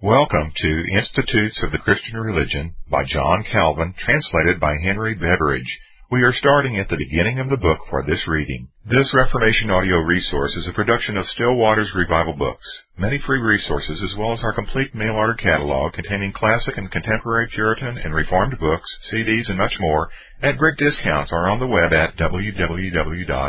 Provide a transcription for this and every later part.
Welcome to Institutes of the Christian Religion by John Calvin, translated by Henry Beveridge. We are starting at the beginning of the book for this reading. This Reformation audio resource is a production of Stillwater's Revival Books. Many free resources, as well as our complete mail order catalog containing classic and contemporary Puritan and Reformed books, CDs, and much more, at great discounts are on the web at www.swrb.com.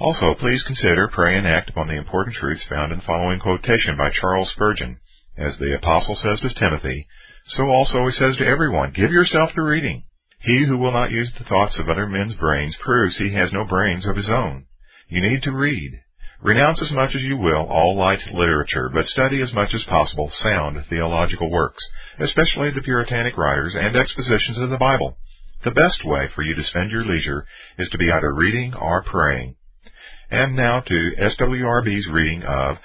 Also, please consider, pray, and act upon the important truths found in the following quotation by Charles Spurgeon. As the apostle says to Timothy, so also he says to everyone, give yourself to reading. He who will not use the thoughts of other men's brains proves he has no brains of his own. You need to read. Renounce as much as you will all light literature, but study as much as possible sound theological works, especially the Puritanic writers and expositions of the Bible. The best way for you to spend your leisure is to be either reading or praying. And now to SWRB's reading of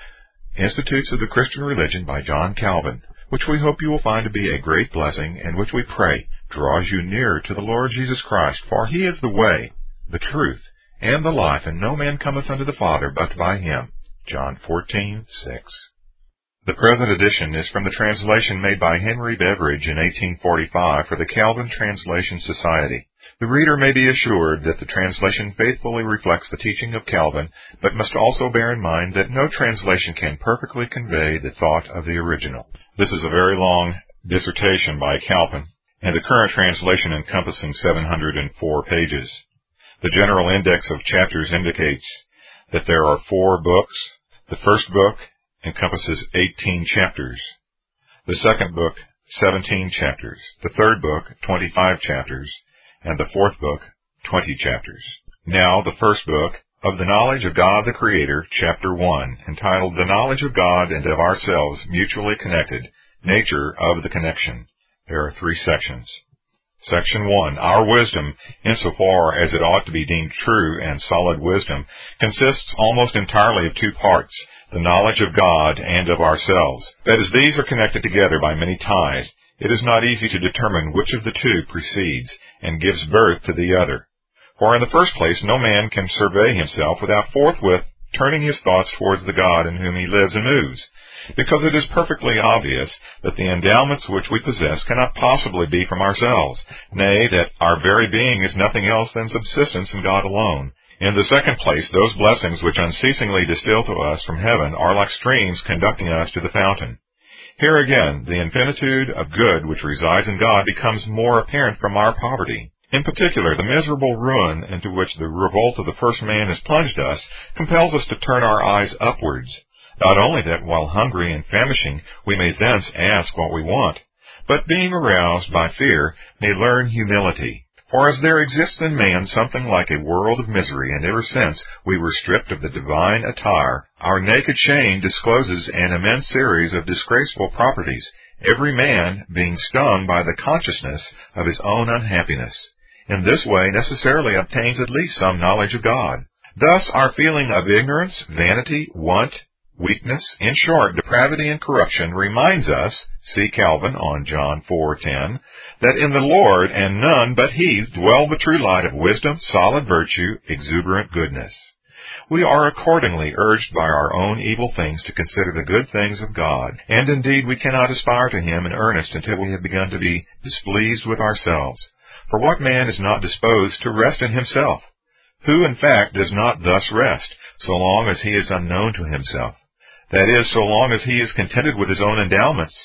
Institutes of the Christian Religion by John Calvin, which we hope you will find to be a great blessing and which we pray draws you nearer to the Lord Jesus Christ, for he is the way, the truth, and the life, and no man cometh unto the Father but by him. John 14:6. The present edition is from the translation made by Henry Beveridge in 1845 for the Calvin Translation Society. The reader may be assured that the translation faithfully reflects the teaching of Calvin, but must also bear in mind that no translation can perfectly convey the thought of the original. This is a very long dissertation by Calvin, and the current translation encompassing 704 pages. The general index of chapters indicates that there are four books. The first book encompasses 18 chapters. The second book, 17 chapters. The third book, 25 chapters and the fourth book, 20 chapters. Now, the first book, of the knowledge of God the Creator, chapter 1, entitled The Knowledge of God and of Ourselves Mutually Connected, Nature of the Connection. There are three sections. Section 1. Our wisdom, insofar as it ought to be deemed true and solid wisdom, consists almost entirely of two parts, the knowledge of God and of ourselves. That is, these are connected together by many ties, it is not easy to determine which of the two precedes and gives birth to the other. For in the first place, no man can survey himself without forthwith turning his thoughts towards the God in whom he lives and moves, because it is perfectly obvious that the endowments which we possess cannot possibly be from ourselves, nay, that our very being is nothing else than subsistence in God alone. In the second place, those blessings which unceasingly distill to us from heaven are like streams conducting us to the fountain. Here again, the infinitude of good which resides in God becomes more apparent from our poverty. In particular, the miserable ruin into which the revolt of the first man has plunged us compels us to turn our eyes upwards. Not only that while hungry and famishing we may thence ask what we want, but being aroused by fear may learn humility, for as there exists in man something like a world of misery, and ever since we were stripped of the divine attire, our naked shame discloses an immense series of disgraceful properties, every man being stung by the consciousness of his own unhappiness. In this way necessarily obtains at least some knowledge of God. Thus our feeling of ignorance, vanity, want, weakness, in short, depravity and corruption reminds us, see Calvin on John 4:10, that in the Lord and none but He dwell the true light of wisdom, solid virtue, exuberant goodness. We are accordingly urged by our own evil things to consider the good things of God, and indeed we cannot aspire to Him in earnest until we have begun to be displeased with ourselves. For what man is not disposed to rest in himself? Who, in fact, does not thus rest, so long as he is unknown to himself? That is, so long as he is contented with his own endowments,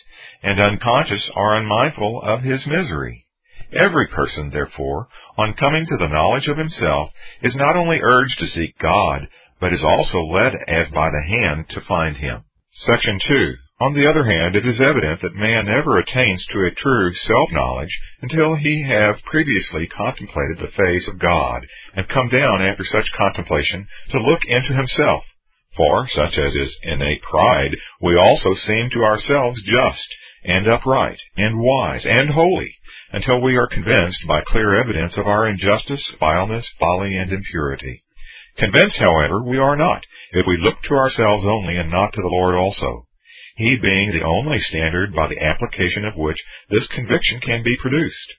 and unconscious or unmindful of his misery. Every person, therefore, on coming to the knowledge of himself, is not only urged to seek God, but is also led as by the hand to find him. Section 2. On the other hand, it is evident that man never attains to a true self-knowledge until he have previously contemplated the face of God, and come down after such contemplation to look into himself, for, such as is innate pride, we also seem to ourselves just, and upright, and wise, and holy, until we are convinced by clear evidence of our injustice, vileness, folly, and impurity. Convinced, however, we are not, if we look to ourselves only and not to the Lord also, He being the only standard by the application of which this conviction can be produced.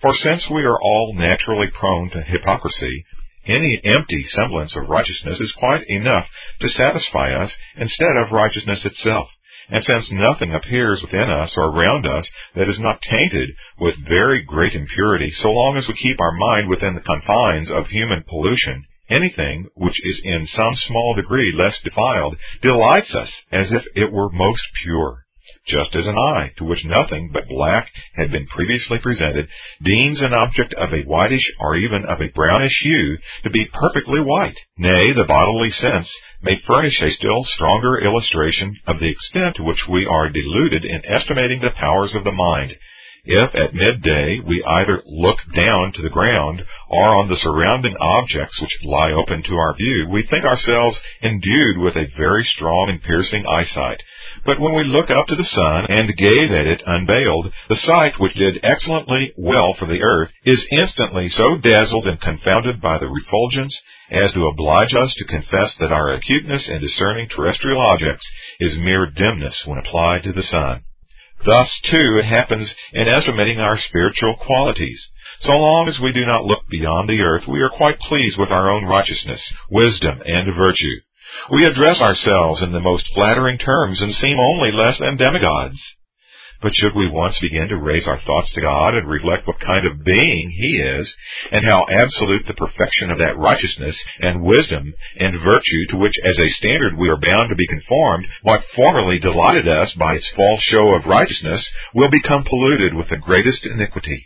For since we are all naturally prone to hypocrisy, any empty semblance of righteousness is quite enough to satisfy us instead of righteousness itself. And since nothing appears within us or around us that is not tainted with very great impurity, so long as we keep our mind within the confines of human pollution, anything which is in some small degree less defiled delights us as if it were most pure just as an eye, to which nothing but black had been previously presented, deems an object of a whitish or even of a brownish hue to be perfectly white. Nay, the bodily sense may furnish a still stronger illustration of the extent to which we are deluded in estimating the powers of the mind. If at midday we either look down to the ground or on the surrounding objects which lie open to our view, we think ourselves endued with a very strong and piercing eyesight. But when we look up to the sun and gaze at it unveiled, the sight which did excellently well for the earth is instantly so dazzled and confounded by the refulgence as to oblige us to confess that our acuteness in discerning terrestrial objects is mere dimness when applied to the sun. Thus, too, it happens in estimating our spiritual qualities. So long as we do not look beyond the earth, we are quite pleased with our own righteousness, wisdom, and virtue. We address ourselves in the most flattering terms and seem only less than demigods. But should we once begin to raise our thoughts to God and reflect what kind of being He is, and how absolute the perfection of that righteousness and wisdom and virtue to which as a standard we are bound to be conformed, what formerly delighted us by its false show of righteousness will become polluted with the greatest iniquity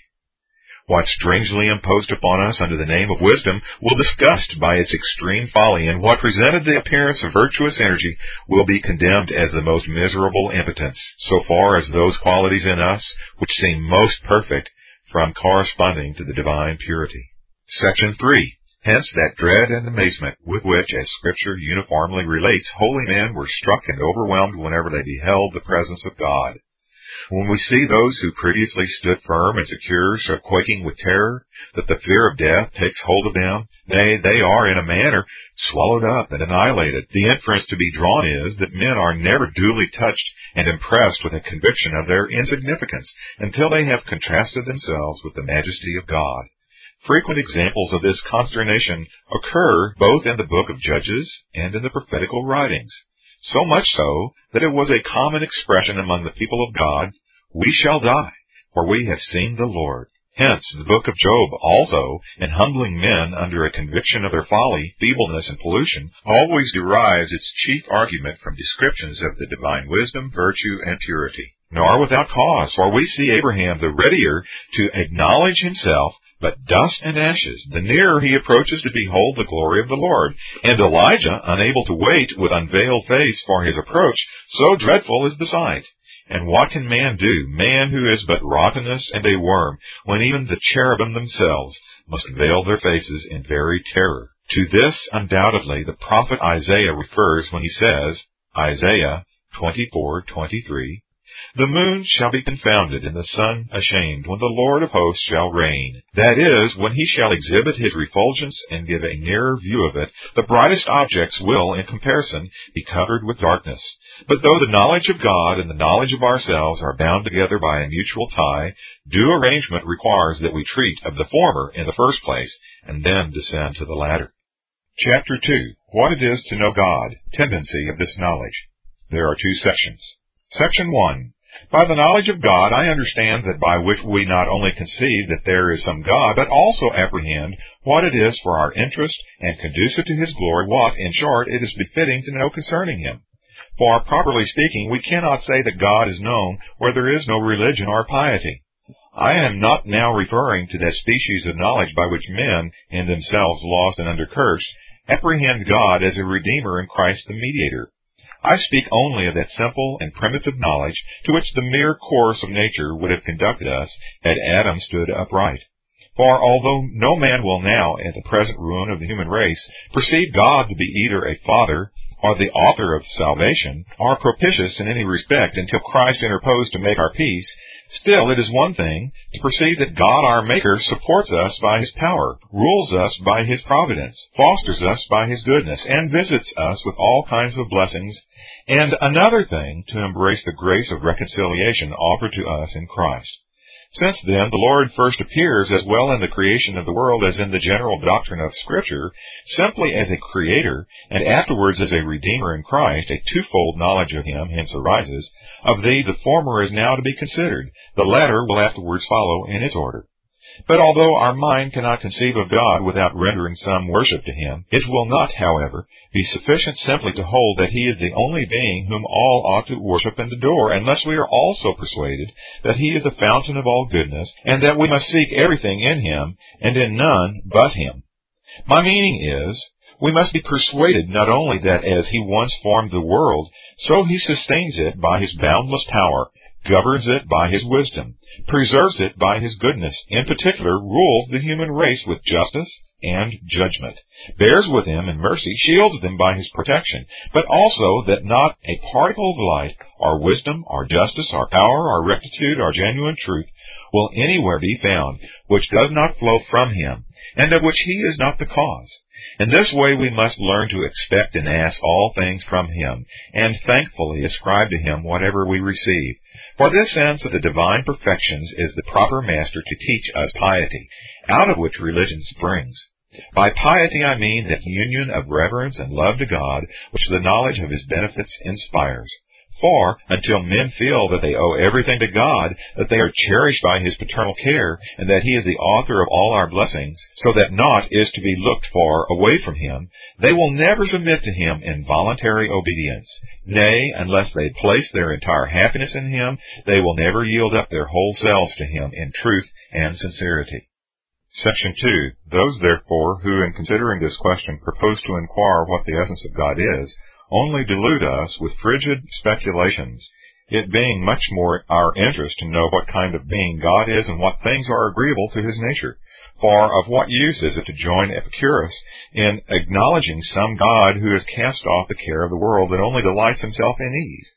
what strangely imposed upon us under the name of wisdom will disgust by its extreme folly, and what presented the appearance of virtuous energy will be condemned as the most miserable impotence, so far as those qualities in us which seem most perfect from corresponding to the divine purity. Section 3. Hence that dread and amazement with which, as Scripture uniformly relates, holy men were struck and overwhelmed whenever they beheld the presence of God. When we see those who previously stood firm and secure so quaking with terror that the fear of death takes hold of them, nay, they are in a manner swallowed up and annihilated, the inference to be drawn is that men are never duly touched and impressed with a conviction of their insignificance until they have contrasted themselves with the majesty of God. Frequent examples of this consternation occur both in the book of Judges and in the prophetical writings so much so that it was a common expression among the people of God, We shall die, for we have seen the Lord. Hence, the book of Job also, in humbling men under a conviction of their folly, feebleness, and pollution, always derives its chief argument from descriptions of the divine wisdom, virtue, and purity. Nor without cause, for we see Abraham the readier to acknowledge himself but dust and ashes, the nearer he approaches to behold the glory of the Lord. And Elijah, unable to wait with unveiled face for his approach, so dreadful is the sight. And what can man do, man who is but rottenness and a worm, when even the cherubim themselves must veil their faces in very terror? To this, undoubtedly, the prophet Isaiah refers when he says, Isaiah 24:23, the moon shall be confounded, and the sun ashamed, when the Lord of hosts shall reign. That is, when he shall exhibit his refulgence and give a nearer view of it, the brightest objects will, in comparison, be covered with darkness. But though the knowledge of God and the knowledge of ourselves are bound together by a mutual tie, due arrangement requires that we treat of the former in the first place, and then descend to the latter. Chapter 2. What it is to know God. Tendency of this knowledge. There are two sections. Section 1. By the knowledge of God, I understand that by which we not only conceive that there is some God, but also apprehend what it is for our interest and conducive to His glory, what, in short, it is befitting to know concerning Him. For, properly speaking, we cannot say that God is known where there is no religion or piety. I am not now referring to that species of knowledge by which men, in themselves lost and under curse, apprehend God as a Redeemer in Christ the Mediator. I speak only of that simple and primitive knowledge to which the mere course of nature would have conducted us had Adam stood upright. For although no man will now, at the present ruin of the human race, perceive God to be either a father or the author of salvation, or propitious in any respect until Christ interposed to make our peace, Still, it is one thing to perceive that God our Maker supports us by His power, rules us by His providence, fosters us by His goodness, and visits us with all kinds of blessings, and another thing to embrace the grace of reconciliation offered to us in Christ. Since then, the Lord first appears as well in the creation of the world as in the general doctrine of Scripture, simply as a creator, and afterwards as a redeemer in Christ, a twofold knowledge of him hence arises. Of these the former is now to be considered, the latter will afterwards follow in its order. But although our mind cannot conceive of God without rendering some worship to Him, it will not, however, be sufficient simply to hold that He is the only being whom all ought to worship and adore, unless we are also persuaded that He is the fountain of all goodness, and that we must seek everything in Him, and in none but Him. My meaning is, we must be persuaded not only that as He once formed the world, so He sustains it by His boundless power, governs it by His wisdom, preserves it by his goodness, in particular rules the human race with justice and judgment, bears with them in mercy, shields them by his protection, but also that not a particle of light, our wisdom, our justice, our power, our rectitude, our genuine truth, will anywhere be found which does not flow from him, and of which he is not the cause. In this way we must learn to expect and ask all things from him, and thankfully ascribe to him whatever we receive. For this sense of the divine perfections is the proper master to teach us piety, out of which religion springs. By piety I mean that union of reverence and love to God which the knowledge of His benefits inspires. For, until men feel that they owe everything to God, that they are cherished by His paternal care, and that He is the author of all our blessings, so that naught is to be looked for away from Him, they will never submit to Him in voluntary obedience. Nay, unless they place their entire happiness in Him, they will never yield up their whole selves to Him in truth and sincerity. Section 2. Those, therefore, who in considering this question propose to inquire what the essence of God is, only delude us with frigid speculations, it being much more our interest to know what kind of being God is and what things are agreeable to his nature. For of what use is it to join Epicurus in acknowledging some God who has cast off the care of the world and only delights himself in ease?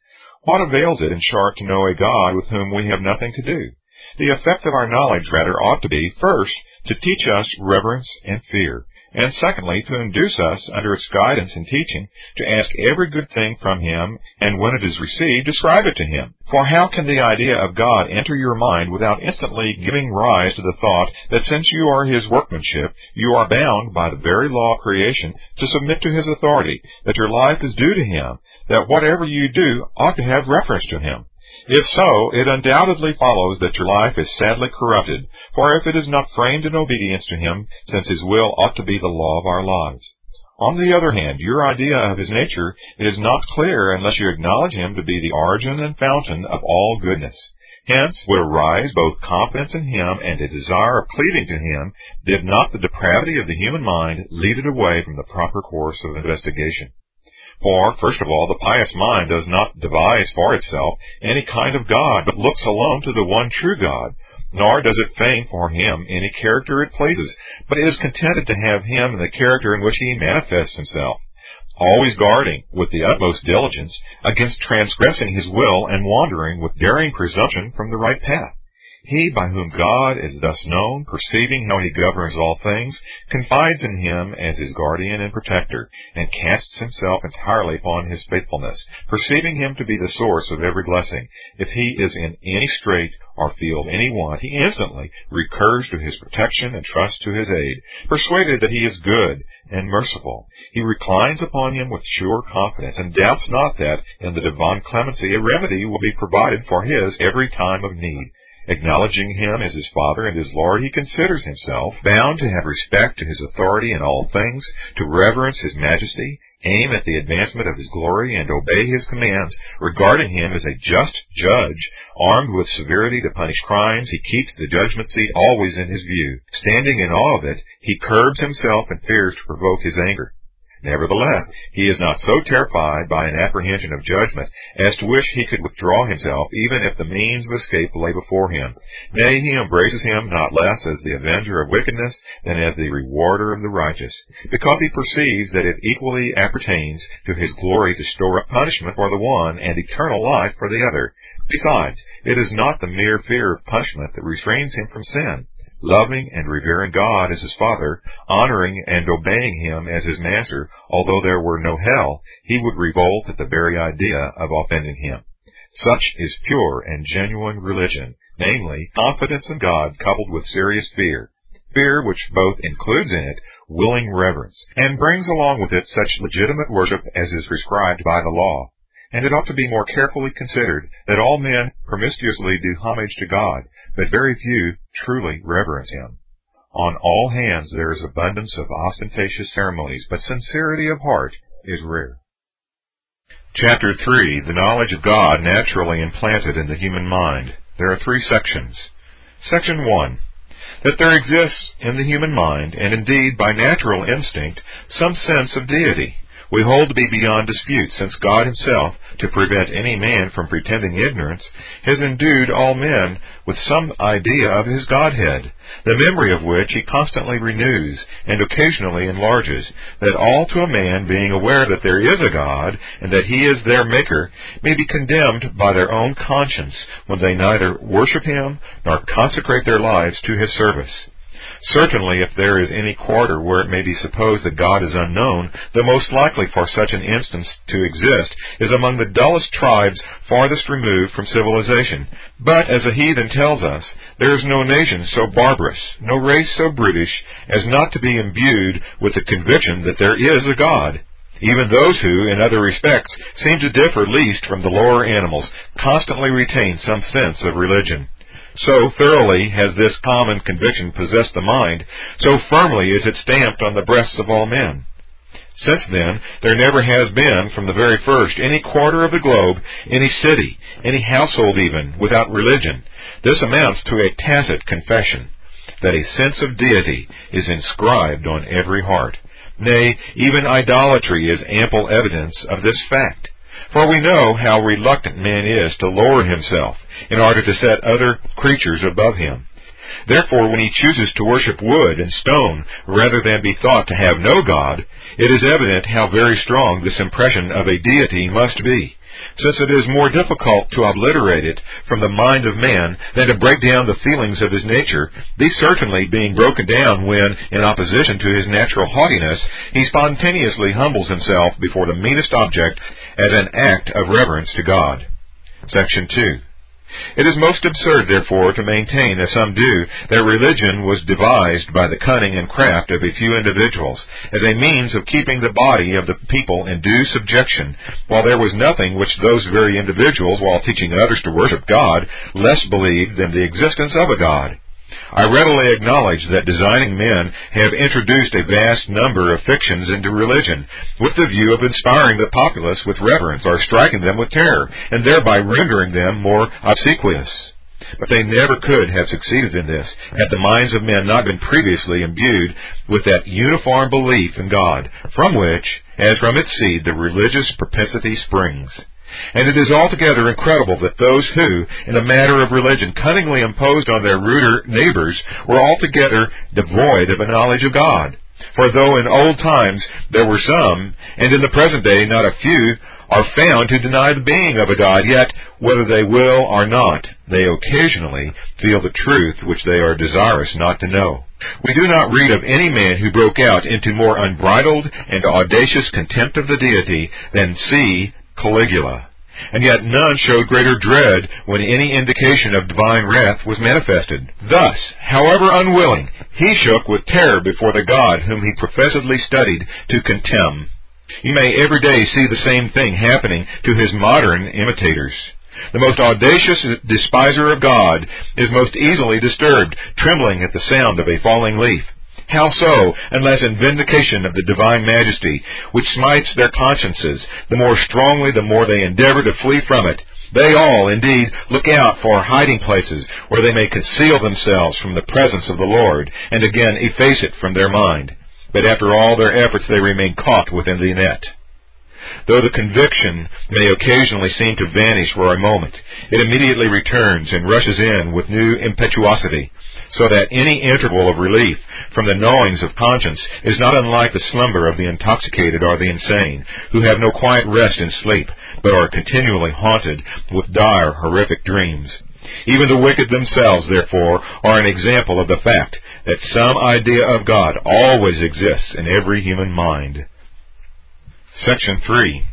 What avails it, in short, to know a God with whom we have nothing to do? The effect of our knowledge, rather, ought to be, first, to teach us reverence and fear, and secondly, to induce us, under its guidance and teaching, to ask every good thing from Him, and when it is received, describe it to Him. For how can the idea of God enter your mind without instantly giving rise to the thought that since you are His workmanship, you are bound by the very law of creation to submit to His authority, that your life is due to Him, that whatever you do ought to have reference to Him? If so, it undoubtedly follows that your life is sadly corrupted, for if it is not framed in obedience to Him, since His will ought to be the law of our lives. On the other hand, your idea of His nature is not clear unless you acknowledge Him to be the origin and fountain of all goodness. Hence would arise both confidence in Him and a desire of cleaving to Him, did not the depravity of the human mind lead it away from the proper course of investigation. For, first of all, the pious mind does not devise for itself any kind of God, but looks alone to the one true God, nor does it feign for him any character it pleases, but is contented to have him in the character in which he manifests himself, always guarding, with the utmost diligence, against transgressing his will and wandering with daring presumption from the right path. He by whom God is thus known, perceiving how he governs all things, confides in him as his guardian and protector, and casts himself entirely upon his faithfulness, perceiving him to be the source of every blessing. If he is in any strait or feels any want, he instantly recurs to his protection and trusts to his aid, persuaded that he is good and merciful. He reclines upon him with sure confidence, and doubts not that, in the divine clemency, a remedy will be provided for his every time of need. Acknowledging him as his Father and his Lord, he considers himself bound to have respect to his authority in all things, to reverence his majesty, aim at the advancement of his glory, and obey his commands, regarding him as a just judge, armed with severity to punish crimes, he keeps the judgment seat always in his view. Standing in awe of it, he curbs himself and fears to provoke his anger. Nevertheless, he is not so terrified by an apprehension of judgment as to wish he could withdraw himself, even if the means of escape lay before him. Nay, he embraces him not less as the avenger of wickedness than as the rewarder of the righteous, because he perceives that it equally appertains to his glory to store up punishment for the one and eternal life for the other. Besides, it is not the mere fear of punishment that restrains him from sin loving and revering God as his Father, honoring and obeying him as his Master, although there were no hell, he would revolt at the very idea of offending him. Such is pure and genuine religion, namely, confidence in God coupled with serious fear. Fear which both includes in it willing reverence, and brings along with it such legitimate worship as is prescribed by the law. And it ought to be more carefully considered that all men promiscuously do homage to God, but very few truly reverence Him. On all hands there is abundance of ostentatious ceremonies, but sincerity of heart is rare. Chapter 3 The Knowledge of God Naturally Implanted in the Human Mind. There are three sections. Section 1 That there exists in the human mind, and indeed by natural instinct, some sense of deity we hold to be beyond dispute, since God himself, to prevent any man from pretending ignorance, has endued all men with some idea of his Godhead, the memory of which he constantly renews and occasionally enlarges, that all to a man being aware that there is a God, and that he is their maker, may be condemned by their own conscience when they neither worship him nor consecrate their lives to his service. Certainly, if there is any quarter where it may be supposed that God is unknown, the most likely for such an instance to exist is among the dullest tribes farthest removed from civilization. But, as a heathen tells us, there is no nation so barbarous, no race so brutish, as not to be imbued with the conviction that there is a God. Even those who, in other respects, seem to differ least from the lower animals, constantly retain some sense of religion. So thoroughly has this common conviction possessed the mind, so firmly is it stamped on the breasts of all men. Since then, there never has been, from the very first, any quarter of the globe, any city, any household even, without religion. This amounts to a tacit confession that a sense of deity is inscribed on every heart. Nay, even idolatry is ample evidence of this fact. For we know how reluctant man is to lower himself in order to set other creatures above him. Therefore, when he chooses to worship wood and stone rather than be thought to have no God, it is evident how very strong this impression of a deity must be since it is more difficult to obliterate it from the mind of man than to break down the feelings of his nature, these certainly being broken down when, in opposition to his natural haughtiness, he spontaneously humbles himself before the meanest object as an act of reverence to God. Section 2. It is most absurd, therefore, to maintain, as some do, that religion was devised by the cunning and craft of a few individuals, as a means of keeping the body of the people in due subjection, while there was nothing which those very individuals, while teaching others to worship God, less believed than the existence of a God. I readily acknowledge that designing men have introduced a vast number of fictions into religion, with the view of inspiring the populace with reverence or striking them with terror, and thereby rendering them more obsequious. But they never could have succeeded in this, had the minds of men not been previously imbued with that uniform belief in God, from which, as from its seed, the religious propensity springs. And it is altogether incredible that those who, in the matter of religion, cunningly imposed on their ruder neighbors were altogether devoid of a knowledge of God. For though in old times there were some, and in the present day not a few, are found to deny the being of a God, yet, whether they will or not, they occasionally feel the truth which they are desirous not to know. We do not read of any man who broke out into more unbridled and audacious contempt of the deity than C. Caligula. And yet none showed greater dread when any indication of divine wrath was manifested. Thus, however unwilling, he shook with terror before the God whom he professedly studied to contemn. You may every day see the same thing happening to his modern imitators. The most audacious despiser of God is most easily disturbed, trembling at the sound of a falling leaf. How so, unless in vindication of the divine majesty, which smites their consciences, the more strongly the more they endeavor to flee from it. They all, indeed, look out for hiding places where they may conceal themselves from the presence of the Lord, and again efface it from their mind. But after all their efforts they remain caught within the net. Though the conviction may occasionally seem to vanish for a moment, it immediately returns and rushes in with new impetuosity, so that any interval of relief from the gnawings of conscience is not unlike the slumber of the intoxicated or the insane, who have no quiet rest in sleep, but are continually haunted with dire, horrific dreams. Even the wicked themselves, therefore, are an example of the fact that some idea of God always exists in every human mind. Section 3.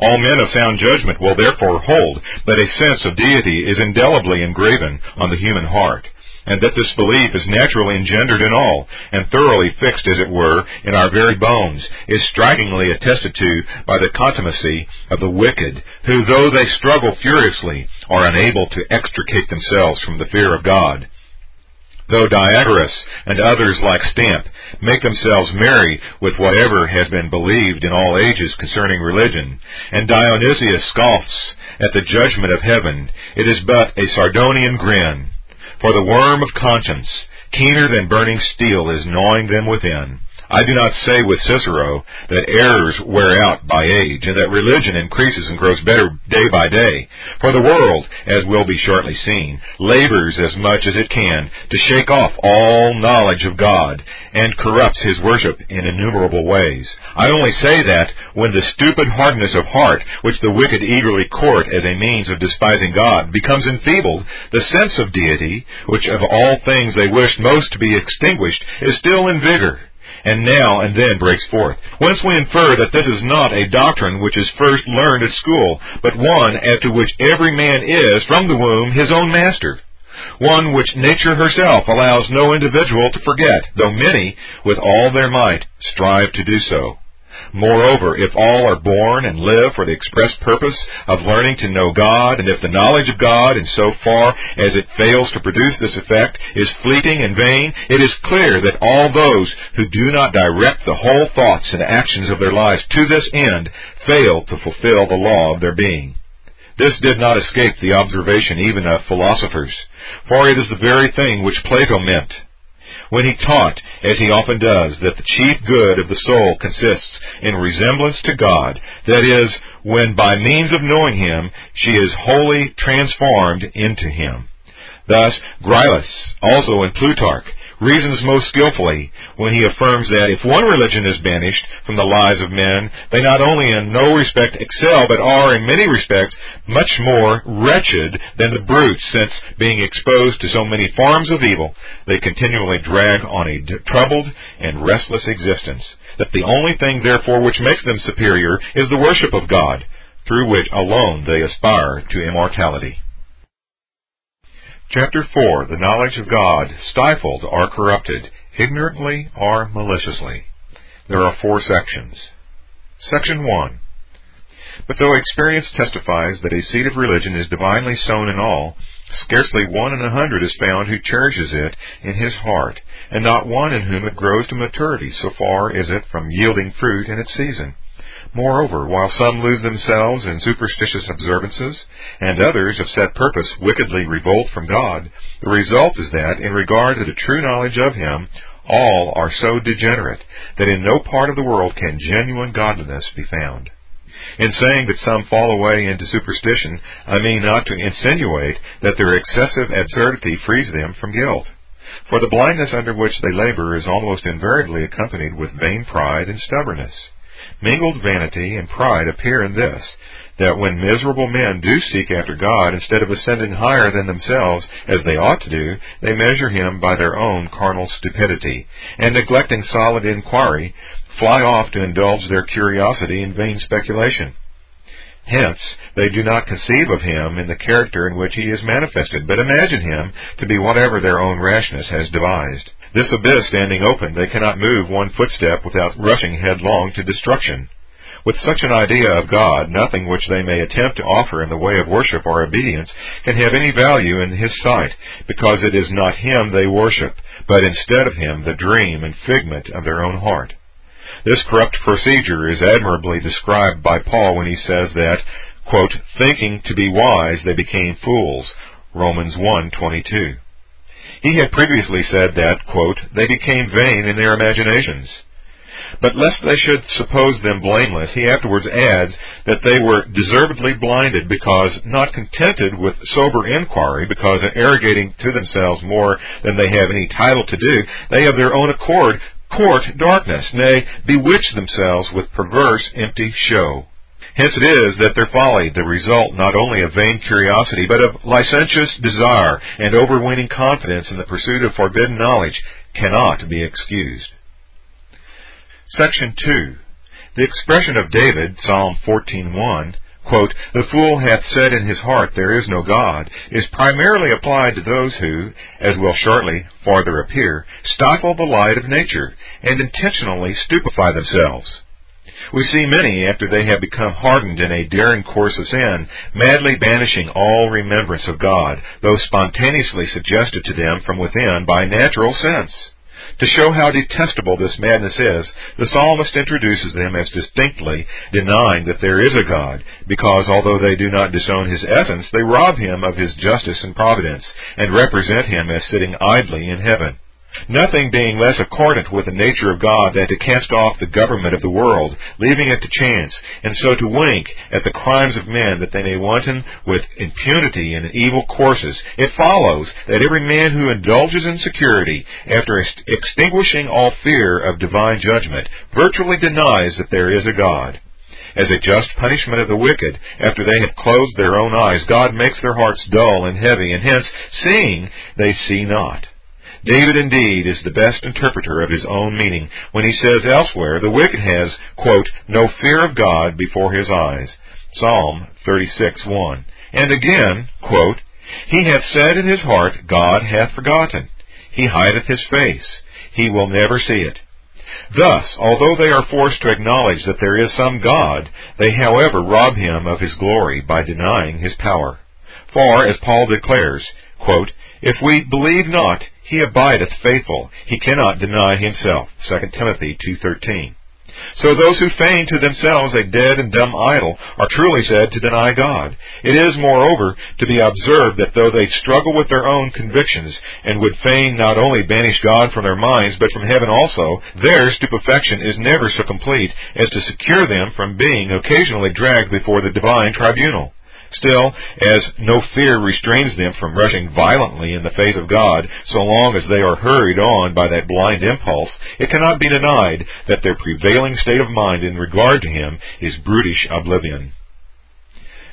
All men of sound judgment will therefore hold that a sense of deity is indelibly engraven on the human heart, and that this belief is naturally engendered in all, and thoroughly fixed, as it were, in our very bones, is strikingly attested to by the contumacy of the wicked, who, though they struggle furiously, are unable to extricate themselves from the fear of God. Though Diagoras and others like Stamp make themselves merry with whatever has been believed in all ages concerning religion, and Dionysius scoffs at the judgment of heaven, it is but a Sardonian grin, for the worm of conscience, keener than burning steel, is gnawing them within. I do not say with Cicero that errors wear out by age, and that religion increases and grows better day by day. For the world, as will be shortly seen, labors as much as it can to shake off all knowledge of God, and corrupts his worship in innumerable ways. I only say that when the stupid hardness of heart, which the wicked eagerly court as a means of despising God, becomes enfeebled, the sense of deity, which of all things they wished most to be extinguished, is still in vigor and now and then breaks forth. Whence we infer that this is not a doctrine which is first learned at school, but one after which every man is, from the womb, his own master. One which nature herself allows no individual to forget, though many, with all their might, strive to do so. Moreover, if all are born and live for the express purpose of learning to know God, and if the knowledge of God, in so far as it fails to produce this effect, is fleeting and vain, it is clear that all those who do not direct the whole thoughts and actions of their lives to this end fail to fulfill the law of their being. This did not escape the observation even of philosophers, for it is the very thing which Plato meant when he taught, as he often does, that the chief good of the soul consists in resemblance to God, that is, when by means of knowing Him, she is wholly transformed into Him. Thus, Gryllus, also in Plutarch, reasons most skillfully when he affirms that if one religion is banished from the lives of men, they not only in no respect excel, but are in many respects much more wretched than the brutes, since being exposed to so many forms of evil, they continually drag on a troubled and restless existence. That the only thing, therefore, which makes them superior is the worship of God, through which alone they aspire to immortality. Chapter 4 The knowledge of God, stifled or corrupted, ignorantly or maliciously. There are four sections. Section 1 But though experience testifies that a seed of religion is divinely sown in all, scarcely one in a hundred is found who cherishes it in his heart, and not one in whom it grows to maturity, so far is it from yielding fruit in its season. Moreover, while some lose themselves in superstitious observances, and others of set purpose wickedly revolt from God, the result is that, in regard to the true knowledge of Him, all are so degenerate that in no part of the world can genuine godliness be found. In saying that some fall away into superstition, I mean not to insinuate that their excessive absurdity frees them from guilt. For the blindness under which they labor is almost invariably accompanied with vain pride and stubbornness. Mingled vanity and pride appear in this, that when miserable men do seek after God, instead of ascending higher than themselves, as they ought to do, they measure him by their own carnal stupidity, and neglecting solid inquiry, fly off to indulge their curiosity in vain speculation. Hence, they do not conceive of him in the character in which he is manifested, but imagine him to be whatever their own rashness has devised. This abyss standing open, they cannot move one footstep without rushing headlong to destruction. With such an idea of God, nothing which they may attempt to offer in the way of worship or obedience can have any value in His sight, because it is not Him they worship, but instead of Him the dream and figment of their own heart. This corrupt procedure is admirably described by Paul when he says that, quote, thinking to be wise they became fools, Romans 1:22. He had previously said that, quote, they became vain in their imaginations. But lest they should suppose them blameless, he afterwards adds that they were deservedly blinded because, not contented with sober inquiry, because arrogating to themselves more than they have any title to do, they of their own accord court darkness, nay, bewitch themselves with perverse empty show. Hence it is that their folly, the result not only of vain curiosity, but of licentious desire and overweening confidence in the pursuit of forbidden knowledge, cannot be excused. Section 2. The expression of David, Psalm 14:1, quote, "The fool hath said in his heart, There is no God," is primarily applied to those who, as will shortly farther appear, stifle the light of nature and intentionally stupefy themselves. We see many, after they have become hardened in a daring course of sin, madly banishing all remembrance of God, though spontaneously suggested to them from within by natural sense. To show how detestable this madness is, the psalmist introduces them as distinctly denying that there is a God, because although they do not disown his essence, they rob him of his justice and providence, and represent him as sitting idly in heaven. Nothing being less accordant with the nature of God than to cast off the government of the world, leaving it to chance, and so to wink at the crimes of men that they may wanton with impunity in evil courses, it follows that every man who indulges in security, after ex- extinguishing all fear of divine judgment, virtually denies that there is a God. As a just punishment of the wicked, after they have closed their own eyes, God makes their hearts dull and heavy, and hence, seeing, they see not. David indeed is the best interpreter of his own meaning when he says elsewhere, the wicked has, quote, no fear of God before his eyes. Psalm 36:1. And again, quote, He hath said in his heart, God hath forgotten. He hideth his face. He will never see it. Thus, although they are forced to acknowledge that there is some God, they however rob him of his glory by denying his power. For, as Paul declares, quote, If we believe not, he abideth faithful. He cannot deny himself. 2 Timothy 2.13. So those who feign to themselves a dead and dumb idol are truly said to deny God. It is, moreover, to be observed that though they struggle with their own convictions, and would fain not only banish God from their minds, but from heaven also, their stupefaction is never so complete as to secure them from being occasionally dragged before the divine tribunal. Still, as no fear restrains them from rushing violently in the face of God, so long as they are hurried on by that blind impulse, it cannot be denied that their prevailing state of mind in regard to Him is brutish oblivion.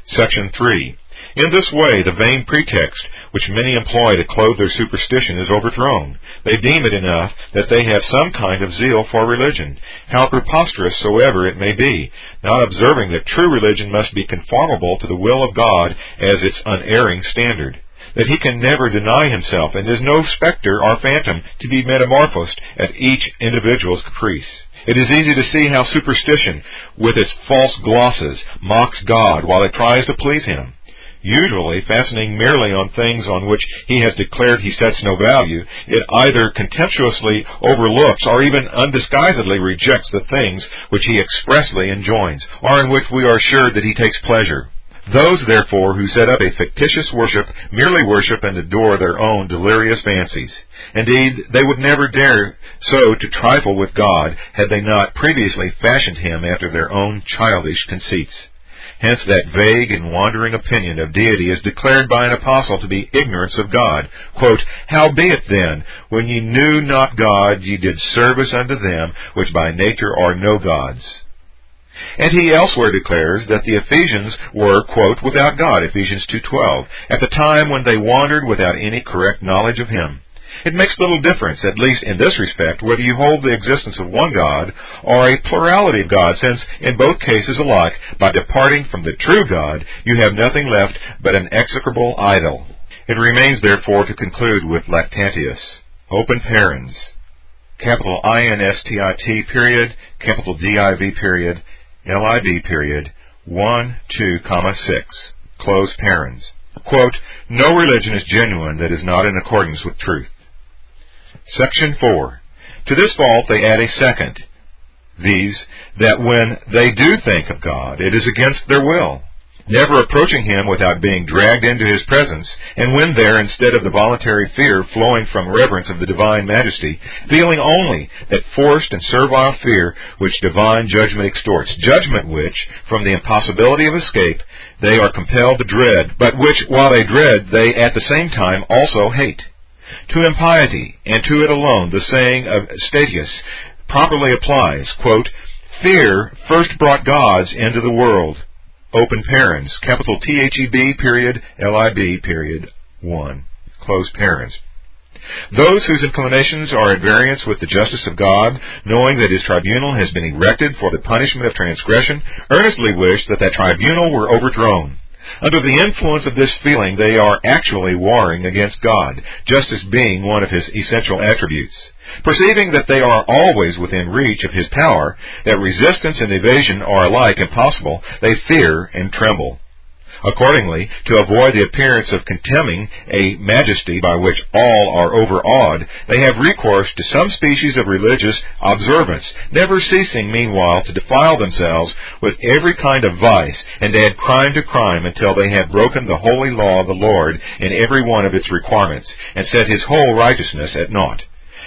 Section 3. In this way, the vain pretext which many employ to clothe their superstition is overthrown. They deem it enough that they have some kind of zeal for religion, how preposterous soever it may be, not observing that true religion must be conformable to the will of God as its unerring standard that he can never deny himself, and is no spectre or phantom to be metamorphosed at each individual's caprice. It is easy to see how superstition, with its false glosses, mocks God while it tries to please him. Usually, fastening merely on things on which he has declared he sets no value, it either contemptuously overlooks or even undisguisedly rejects the things which he expressly enjoins, or in which we are assured that he takes pleasure. Those, therefore, who set up a fictitious worship merely worship and adore their own delirious fancies. Indeed, they would never dare so to trifle with God had they not previously fashioned him after their own childish conceits. Hence that vague and wandering opinion of deity is declared by an apostle to be ignorance of God. Quote, Howbeit then, when ye knew not God, ye did service unto them which by nature are no gods. And he elsewhere declares that the Ephesians were, quote, without God, Ephesians 2.12, at the time when they wandered without any correct knowledge of Him. It makes little difference, at least in this respect, whether you hold the existence of one God or a plurality of gods, since in both cases alike, by departing from the true God, you have nothing left but an execrable idol. It remains therefore to conclude with Lactantius. Open parens. Capital I-N-S-T-I-T period, capital D-I-V period, L-I-B period, 1, 2, comma 6. Close parens. Quote, no religion is genuine that is not in accordance with truth. Section 4. To this fault they add a second, viz., that when they do think of God, it is against their will, never approaching Him without being dragged into His presence, and when there, instead of the voluntary fear flowing from reverence of the divine majesty, feeling only that forced and servile fear which divine judgment extorts, judgment which, from the impossibility of escape, they are compelled to dread, but which, while they dread, they at the same time also hate. To impiety, and to it alone, the saying of Statius properly applies, quote, Fear first brought gods into the world. Open parens, capital T-H-E-B, period, L-I-B, period, 1. Close parens. Those whose inclinations are at variance with the justice of God, knowing that his tribunal has been erected for the punishment of transgression, earnestly wish that that tribunal were overthrown. Under the influence of this feeling, they are actually warring against God, justice being one of his essential attributes. Perceiving that they are always within reach of his power, that resistance and evasion are alike impossible, they fear and tremble. Accordingly, to avoid the appearance of contemning a majesty by which all are overawed, they have recourse to some species of religious observance, never ceasing meanwhile to defile themselves with every kind of vice, and add crime to crime until they have broken the holy law of the Lord in every one of its requirements, and set his whole righteousness at naught.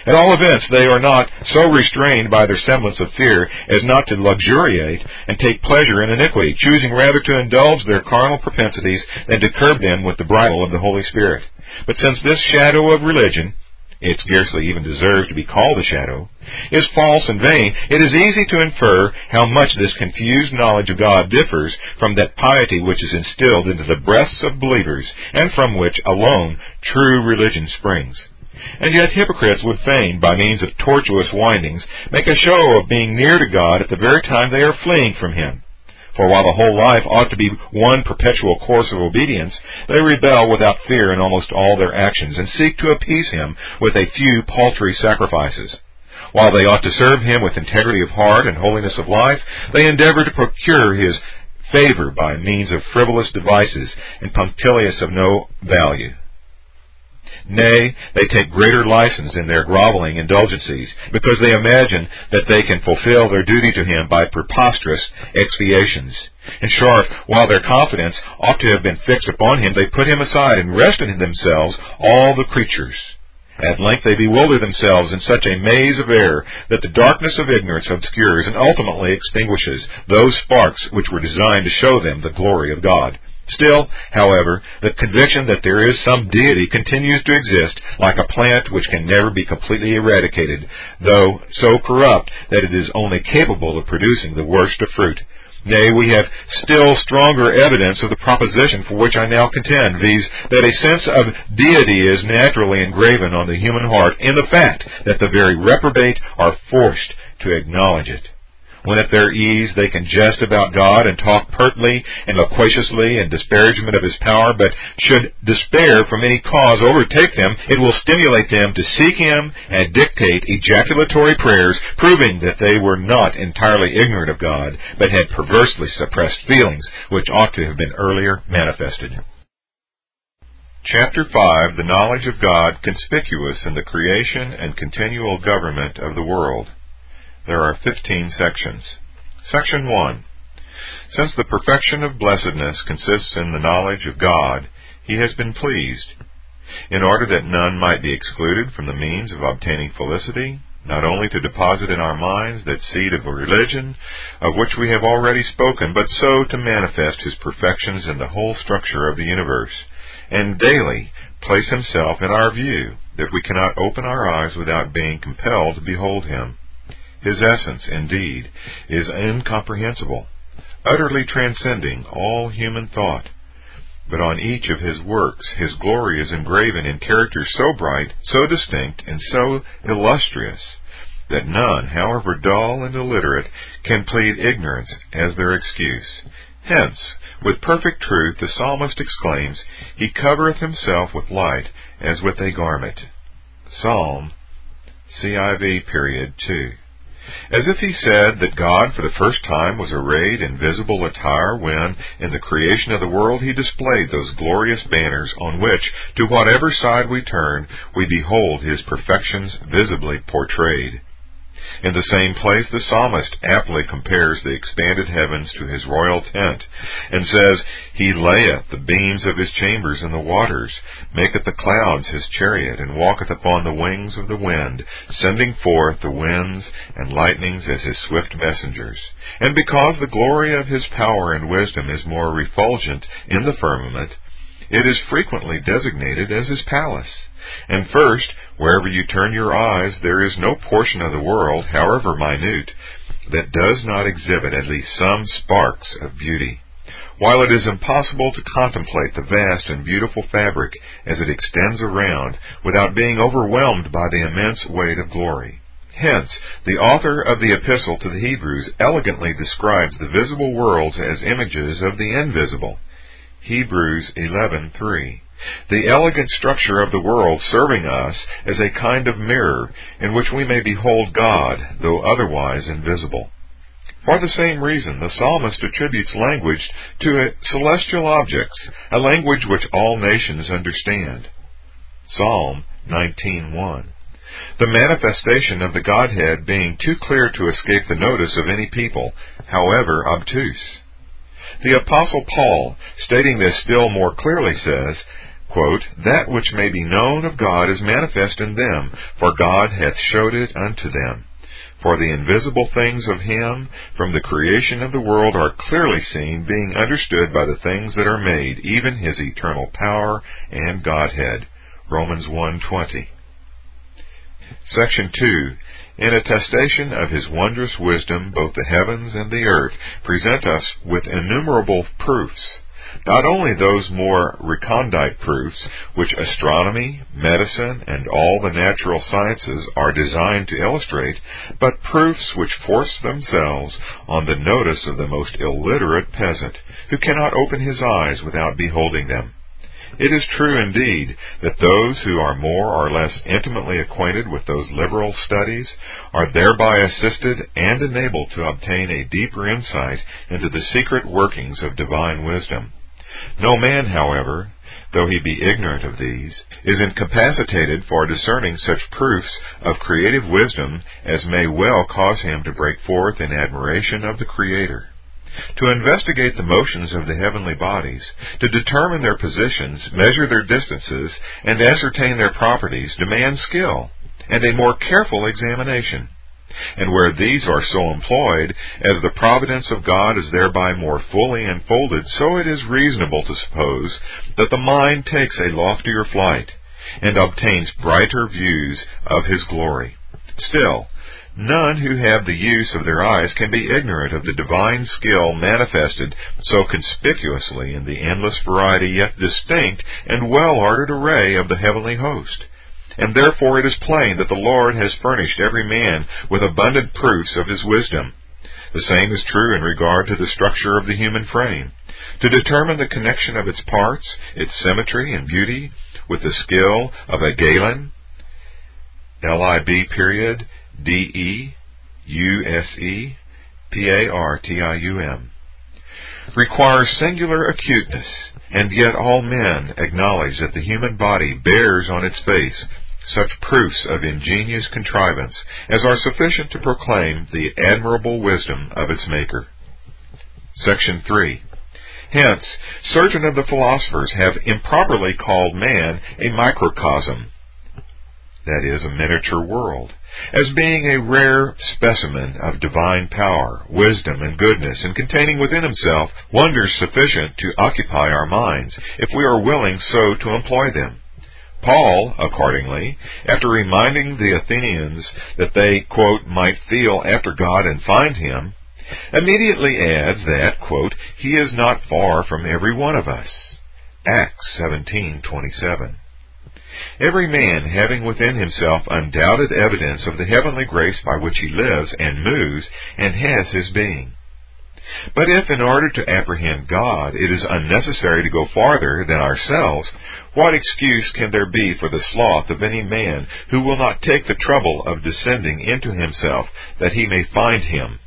At all events, they are not so restrained by their semblance of fear as not to luxuriate and take pleasure in iniquity, choosing rather to indulge their carnal propensities than to curb them with the bridle of the Holy Spirit. But since this shadow of religion, it scarcely even deserves to be called a shadow, is false and vain, it is easy to infer how much this confused knowledge of God differs from that piety which is instilled into the breasts of believers, and from which alone true religion springs. And yet hypocrites would fain, by means of tortuous windings, make a show of being near to God at the very time they are fleeing from Him. For while the whole life ought to be one perpetual course of obedience, they rebel without fear in almost all their actions, and seek to appease Him with a few paltry sacrifices. While they ought to serve Him with integrity of heart and holiness of life, they endeavor to procure His favor by means of frivolous devices and punctilious of no value. Nay, they take greater license in their groveling indulgencies, because they imagine that they can fulfill their duty to him by preposterous expiations. In short, while their confidence ought to have been fixed upon him, they put him aside and rest in themselves all the creatures. At length they bewilder themselves in such a maze of error that the darkness of ignorance obscures and ultimately extinguishes those sparks which were designed to show them the glory of God. Still, however, the conviction that there is some deity continues to exist like a plant which can never be completely eradicated, though so corrupt that it is only capable of producing the worst of fruit. Nay, we have still stronger evidence of the proposition for which I now contend, viz., that a sense of deity is naturally engraven on the human heart in the fact that the very reprobate are forced to acknowledge it. When at their ease, they can jest about God and talk pertly and loquaciously in disparagement of His power, but should despair from any cause overtake them, it will stimulate them to seek Him and dictate ejaculatory prayers, proving that they were not entirely ignorant of God, but had perversely suppressed feelings which ought to have been earlier manifested. Chapter 5 The Knowledge of God Conspicuous in the Creation and Continual Government of the World. There are 15 sections. Section 1. Since the perfection of blessedness consists in the knowledge of God, he has been pleased, in order that none might be excluded from the means of obtaining felicity, not only to deposit in our minds that seed of religion of which we have already spoken, but so to manifest his perfections in the whole structure of the universe, and daily place himself in our view, that we cannot open our eyes without being compelled to behold him. His essence, indeed, is incomprehensible, utterly transcending all human thought. But on each of his works his glory is engraven in characters so bright, so distinct, and so illustrious, that none, however dull and illiterate, can plead ignorance as their excuse. Hence, with perfect truth, the psalmist exclaims, He covereth himself with light as with a garment. Psalm, CIV period 2. As if he said that God for the first time was arrayed in visible attire when, in the creation of the world, he displayed those glorious banners on which, to whatever side we turn, we behold his perfections visibly portrayed. In the same place, the psalmist aptly compares the expanded heavens to his royal tent, and says, He layeth the beams of his chambers in the waters, maketh the clouds his chariot, and walketh upon the wings of the wind, sending forth the winds and lightnings as his swift messengers. And because the glory of his power and wisdom is more refulgent in the firmament, it is frequently designated as his palace. And first, wherever you turn your eyes, there is no portion of the world, however minute, that does not exhibit at least some sparks of beauty. While it is impossible to contemplate the vast and beautiful fabric as it extends around without being overwhelmed by the immense weight of glory. Hence, the author of the epistle to the Hebrews elegantly describes the visible worlds as images of the invisible. Hebrews 11:3. The elegant structure of the world serving us as a kind of mirror in which we may behold God, though otherwise invisible. For the same reason, the psalmist attributes language to celestial objects, a language which all nations understand. Psalm 19:1. The manifestation of the Godhead being too clear to escape the notice of any people, however obtuse. The Apostle Paul, stating this still more clearly, says, quote, That which may be known of God is manifest in them, for God hath showed it unto them. For the invisible things of him from the creation of the world are clearly seen, being understood by the things that are made, even his eternal power and Godhead. Romans 1:20. Section 2. In attestation of his wondrous wisdom, both the heavens and the earth present us with innumerable proofs not only those more recondite proofs which astronomy, medicine, and all the natural sciences are designed to illustrate, but proofs which force themselves on the notice of the most illiterate peasant, who cannot open his eyes without beholding them. It is true indeed that those who are more or less intimately acquainted with those liberal studies are thereby assisted and enabled to obtain a deeper insight into the secret workings of divine wisdom. No man, however, though he be ignorant of these, is incapacitated for discerning such proofs of creative wisdom as may well cause him to break forth in admiration of the Creator. To investigate the motions of the heavenly bodies, to determine their positions, measure their distances, and ascertain their properties demands skill, and a more careful examination and where these are so employed, as the providence of God is thereby more fully enfolded, so it is reasonable to suppose that the mind takes a loftier flight, and obtains brighter views of His glory. Still, none who have the use of their eyes can be ignorant of the divine skill manifested so conspicuously in the endless variety yet distinct and well-ordered array of the heavenly host and therefore it is plain that the Lord has furnished every man with abundant proofs of his wisdom. The same is true in regard to the structure of the human frame. To determine the connection of its parts, its symmetry and beauty, with the skill of a Galen, L-I-B period, D-E-U-S-E, P-A-R-T-I-U-M, requires singular acuteness, and yet all men acknowledge that the human body bears on its face such proofs of ingenious contrivance as are sufficient to proclaim the admirable wisdom of its maker. Section 3. Hence, certain of the philosophers have improperly called man a microcosm, that is, a miniature world, as being a rare specimen of divine power, wisdom, and goodness, and containing within himself wonders sufficient to occupy our minds, if we are willing so to employ them. Paul, accordingly, after reminding the Athenians that they, quote, might feel after God and find him, immediately adds that, quote, he is not far from every one of us. Acts 17:27. Every man having within himself undoubted evidence of the heavenly grace by which he lives and moves and has his being. But if in order to apprehend God it is unnecessary to go farther than ourselves, what excuse can there be for the sloth of any man who will not take the trouble of descending into himself that he may find him?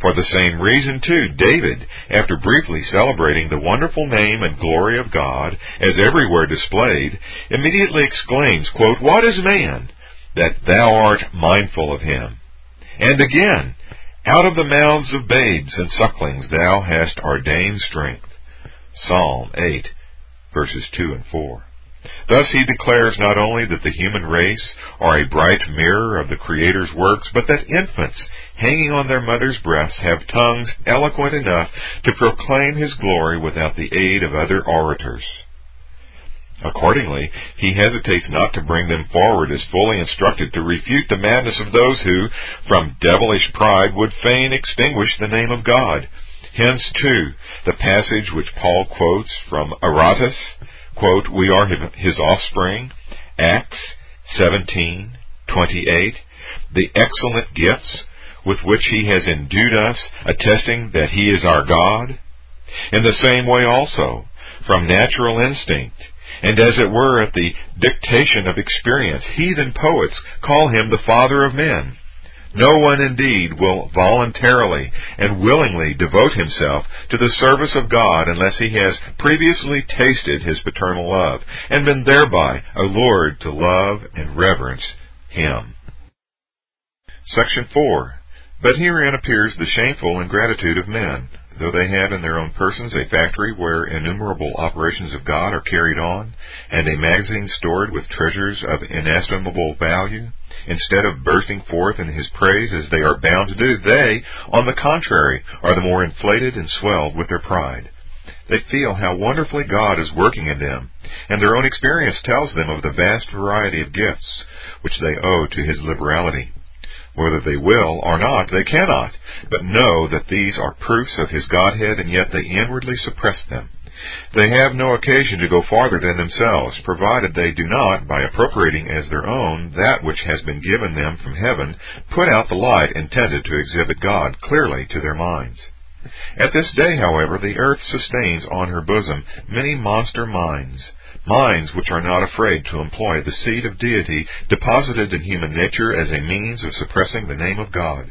For the same reason, too, David, after briefly celebrating the wonderful name and glory of God, as everywhere displayed, immediately exclaims, quote, What is man, that thou art mindful of him? And again, out of the mouths of babes and sucklings thou hast ordained strength. Psalm 8, verses 2 and 4. Thus he declares not only that the human race are a bright mirror of the Creator's works, but that infants hanging on their mother's breasts have tongues eloquent enough to proclaim his glory without the aid of other orators. Accordingly, he hesitates not to bring them forward as fully instructed to refute the madness of those who, from devilish pride, would fain extinguish the name of God. Hence, too, the passage which Paul quotes from Aratus, quote, we are his offspring, Acts 17:28, the excellent gifts with which he has endued us, attesting that he is our God. In the same way also, from natural instinct, and as it were at the dictation of experience, heathen poets call him the father of men. No one indeed will voluntarily and willingly devote himself to the service of God unless he has previously tasted his paternal love and been thereby allured to love and reverence him. Section 4. But herein appears the shameful ingratitude of men, though they have in their own persons a factory where innumerable operations of God are carried on, and a magazine stored with treasures of inestimable value, instead of bursting forth in his praise as they are bound to do, they, on the contrary, are the more inflated and swelled with their pride. They feel how wonderfully God is working in them, and their own experience tells them of the vast variety of gifts which they owe to his liberality. Whether they will or not, they cannot, but know that these are proofs of his Godhead, and yet they inwardly suppress them. They have no occasion to go farther than themselves, provided they do not, by appropriating as their own that which has been given them from heaven, put out the light intended to exhibit God clearly to their minds. At this day, however, the earth sustains on her bosom many monster minds, minds which are not afraid to employ the seed of deity deposited in human nature as a means of suppressing the name of God.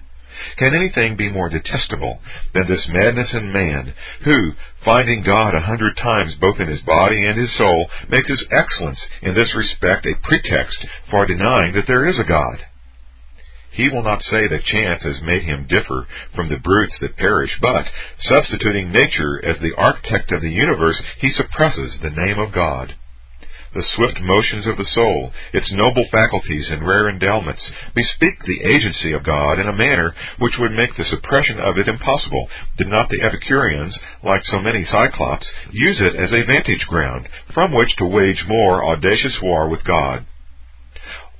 Can anything be more detestable than this madness in man, who, finding God a hundred times both in his body and his soul, makes his excellence in this respect a pretext for denying that there is a God? He will not say that chance has made him differ from the brutes that perish, but, substituting nature as the architect of the universe, he suppresses the name of God the swift motions of the soul, its noble faculties and rare endowments, bespeak the agency of God in a manner which would make the suppression of it impossible, did not the Epicureans, like so many Cyclops, use it as a vantage ground from which to wage more audacious war with God.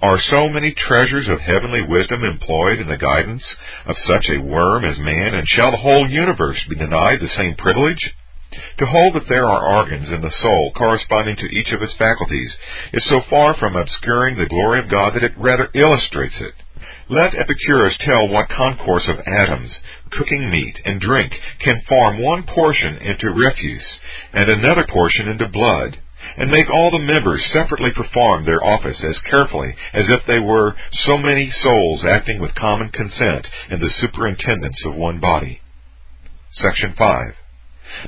Are so many treasures of heavenly wisdom employed in the guidance of such a worm as man, and shall the whole universe be denied the same privilege? To hold that there are organs in the soul corresponding to each of its faculties is so far from obscuring the glory of God that it rather illustrates it. Let Epicurus tell what concourse of atoms, cooking meat and drink, can form one portion into refuse, and another portion into blood, and make all the members separately perform their office as carefully as if they were so many souls acting with common consent in the superintendence of one body. Section 5.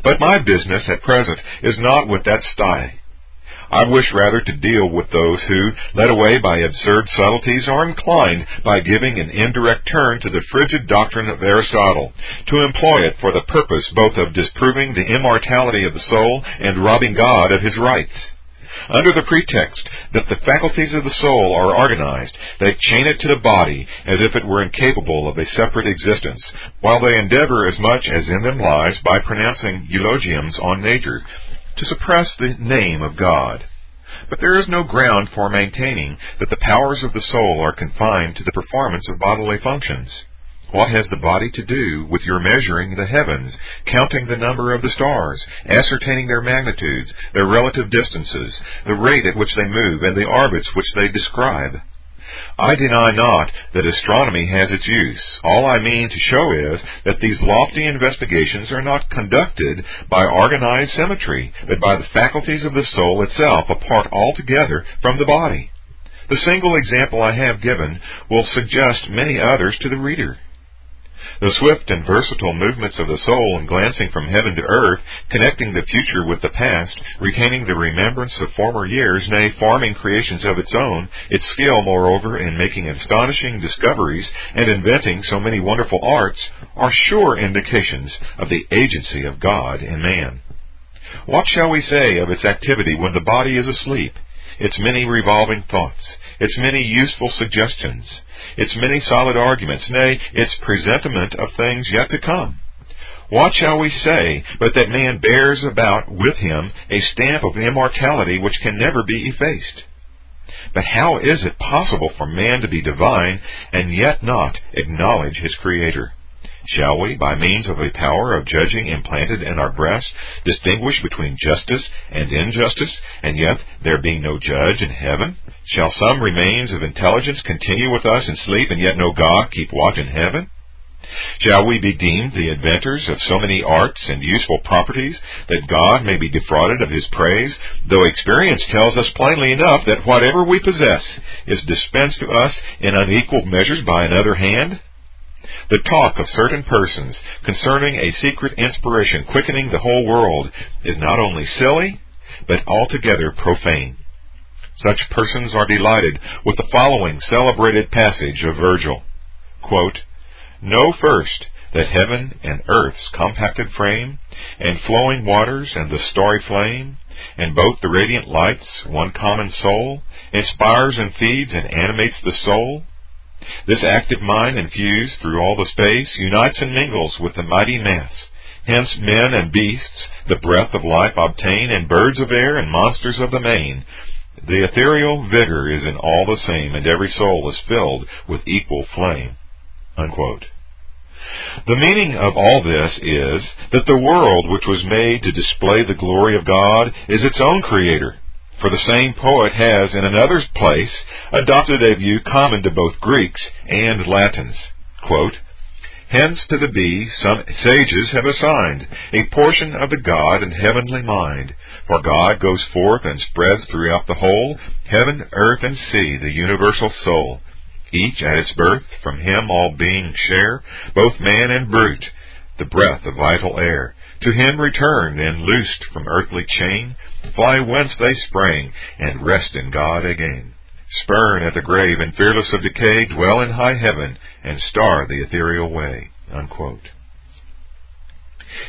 But my business at present is not with that sty. I wish rather to deal with those who, led away by absurd subtleties, are inclined, by giving an indirect turn to the frigid doctrine of Aristotle, to employ it for the purpose both of disproving the immortality of the soul and robbing God of his rights. Under the pretext that the faculties of the soul are organized, they chain it to the body as if it were incapable of a separate existence, while they endeavor as much as in them lies, by pronouncing eulogiums on nature, to suppress the name of God. But there is no ground for maintaining that the powers of the soul are confined to the performance of bodily functions. What has the body to do with your measuring the heavens, counting the number of the stars, ascertaining their magnitudes, their relative distances, the rate at which they move, and the orbits which they describe? I deny not that astronomy has its use. All I mean to show is that these lofty investigations are not conducted by organized symmetry, but by the faculties of the soul itself apart altogether from the body. The single example I have given will suggest many others to the reader. The swift and versatile movements of the soul in glancing from heaven to earth, connecting the future with the past, retaining the remembrance of former years, nay, forming creations of its own, its skill, moreover, in making astonishing discoveries and inventing so many wonderful arts, are sure indications of the agency of God in man. What shall we say of its activity when the body is asleep? its many revolving thoughts, its many useful suggestions, its many solid arguments, nay, its presentiment of things yet to come. What shall we say but that man bears about with him a stamp of immortality which can never be effaced? But how is it possible for man to be divine and yet not acknowledge his Creator? Shall we, by means of a power of judging implanted in our breasts, distinguish between justice and injustice, and yet there being no judge in heaven? Shall some remains of intelligence continue with us in sleep, and yet no God keep watch in heaven? Shall we be deemed the inventors of so many arts and useful properties that God may be defrauded of his praise, though experience tells us plainly enough that whatever we possess is dispensed to us in unequal measures by another hand? The talk of certain persons concerning a secret inspiration quickening the whole world is not only silly, but altogether profane. Such persons are delighted with the following celebrated passage of Virgil. Quote, Know first that heaven and earth's compacted frame, and flowing waters and the starry flame, and both the radiant lights, one common soul, inspires and feeds and animates the soul, this active mind infused through all the space unites and mingles with the mighty mass. Hence men and beasts the breath of life obtain, and birds of air and monsters of the main. The ethereal vigor is in all the same, and every soul is filled with equal flame. Unquote. The meaning of all this is that the world which was made to display the glory of God is its own creator, for the same poet has, in another place, adopted a view common to both Greeks and Latins. Quote, Hence to the bee some sages have assigned a portion of the God and heavenly mind. For God goes forth and spreads throughout the whole, heaven, earth, and sea, the universal soul. Each at its birth, from him all beings share, both man and brute, the breath of vital air. To him return, and loosed from earthly chain, fly whence they sprang, and rest in God again. Spurn at the grave, and fearless of decay, dwell in high heaven, and star the ethereal way. Unquote.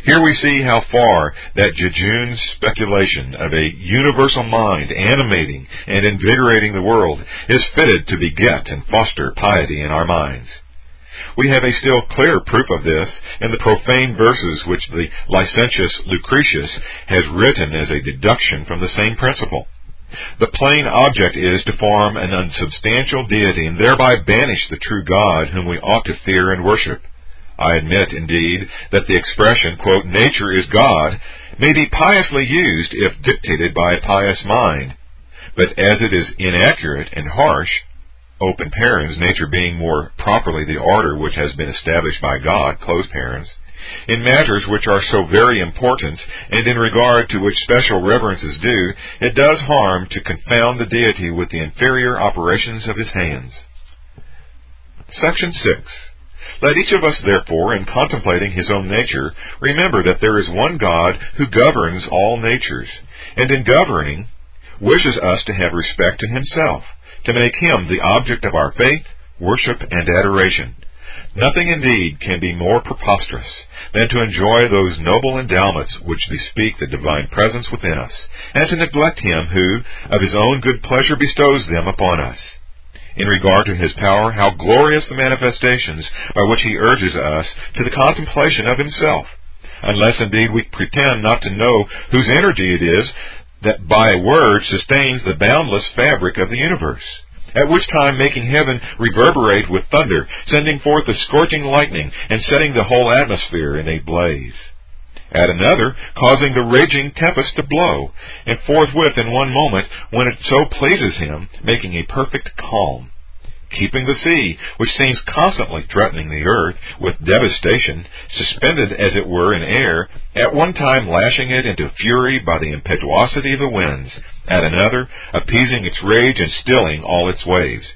Here we see how far that jejune speculation of a universal mind animating and invigorating the world is fitted to beget and foster piety in our minds. We have a still clearer proof of this in the profane verses which the licentious Lucretius has written as a deduction from the same principle. The plain object is to form an unsubstantial deity and thereby banish the true God whom we ought to fear and worship. I admit, indeed, that the expression, quote, nature is God, may be piously used if dictated by a pious mind. But as it is inaccurate and harsh, open parens, nature being more properly the order which has been established by God, close parens, in matters which are so very important, and in regard to which special reverence is due, it does harm to confound the deity with the inferior operations of his hands. Section 6. Let each of us, therefore, in contemplating his own nature, remember that there is one God who governs all natures, and in governing, wishes us to have respect to himself to make him the object of our faith, worship, and adoration. Nothing indeed can be more preposterous than to enjoy those noble endowments which bespeak the divine presence within us, and to neglect him who, of his own good pleasure, bestows them upon us. In regard to his power, how glorious the manifestations by which he urges us to the contemplation of himself, unless indeed we pretend not to know whose energy it is that by a word sustains the boundless fabric of the universe, at which time making heaven reverberate with thunder, sending forth the scorching lightning, and setting the whole atmosphere in a blaze. At another, causing the raging tempest to blow, and forthwith in one moment, when it so pleases him, making a perfect calm keeping the sea, which seems constantly threatening the earth with devastation, suspended as it were in air, at one time lashing it into fury by the impetuosity of the winds, at another appeasing its rage and stilling all its waves.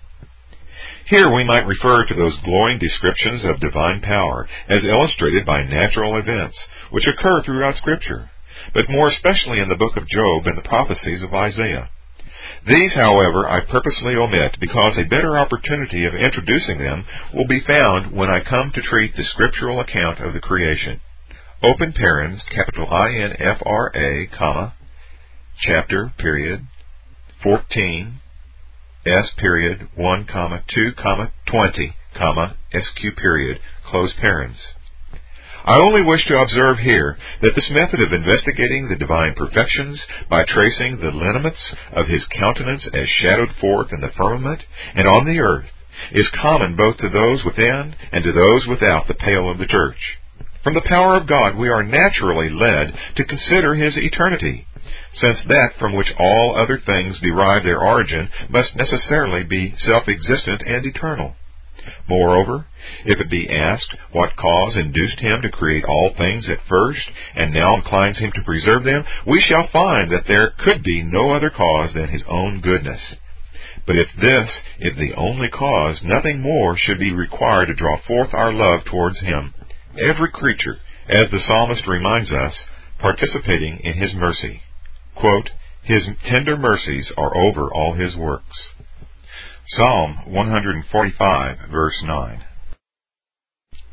Here we might refer to those glowing descriptions of divine power, as illustrated by natural events, which occur throughout Scripture, but more especially in the book of Job and the prophecies of Isaiah. These, however, I purposely omit because a better opportunity of introducing them will be found when I come to treat the scriptural account of the creation. Open parens, capital I-N-F-R-A, comma, chapter, period, 14, S period, 1, comma, 2, comma, 20, comma, SQ period, close parens. I only wish to observe here that this method of investigating the divine perfections by tracing the lineaments of his countenance as shadowed forth in the firmament and on the earth is common both to those within and to those without the pale of the church. From the power of God we are naturally led to consider His eternity, since that from which all other things derive their origin must necessarily be self-existent and eternal. Moreover, if it be asked what cause induced him to create all things at first, and now inclines him to preserve them, we shall find that there could be no other cause than his own goodness. But if this is the only cause, nothing more should be required to draw forth our love towards him. Every creature, as the psalmist reminds us, participating in his mercy. Quote, his tender mercies are over all his works. Psalm 145, verse 9.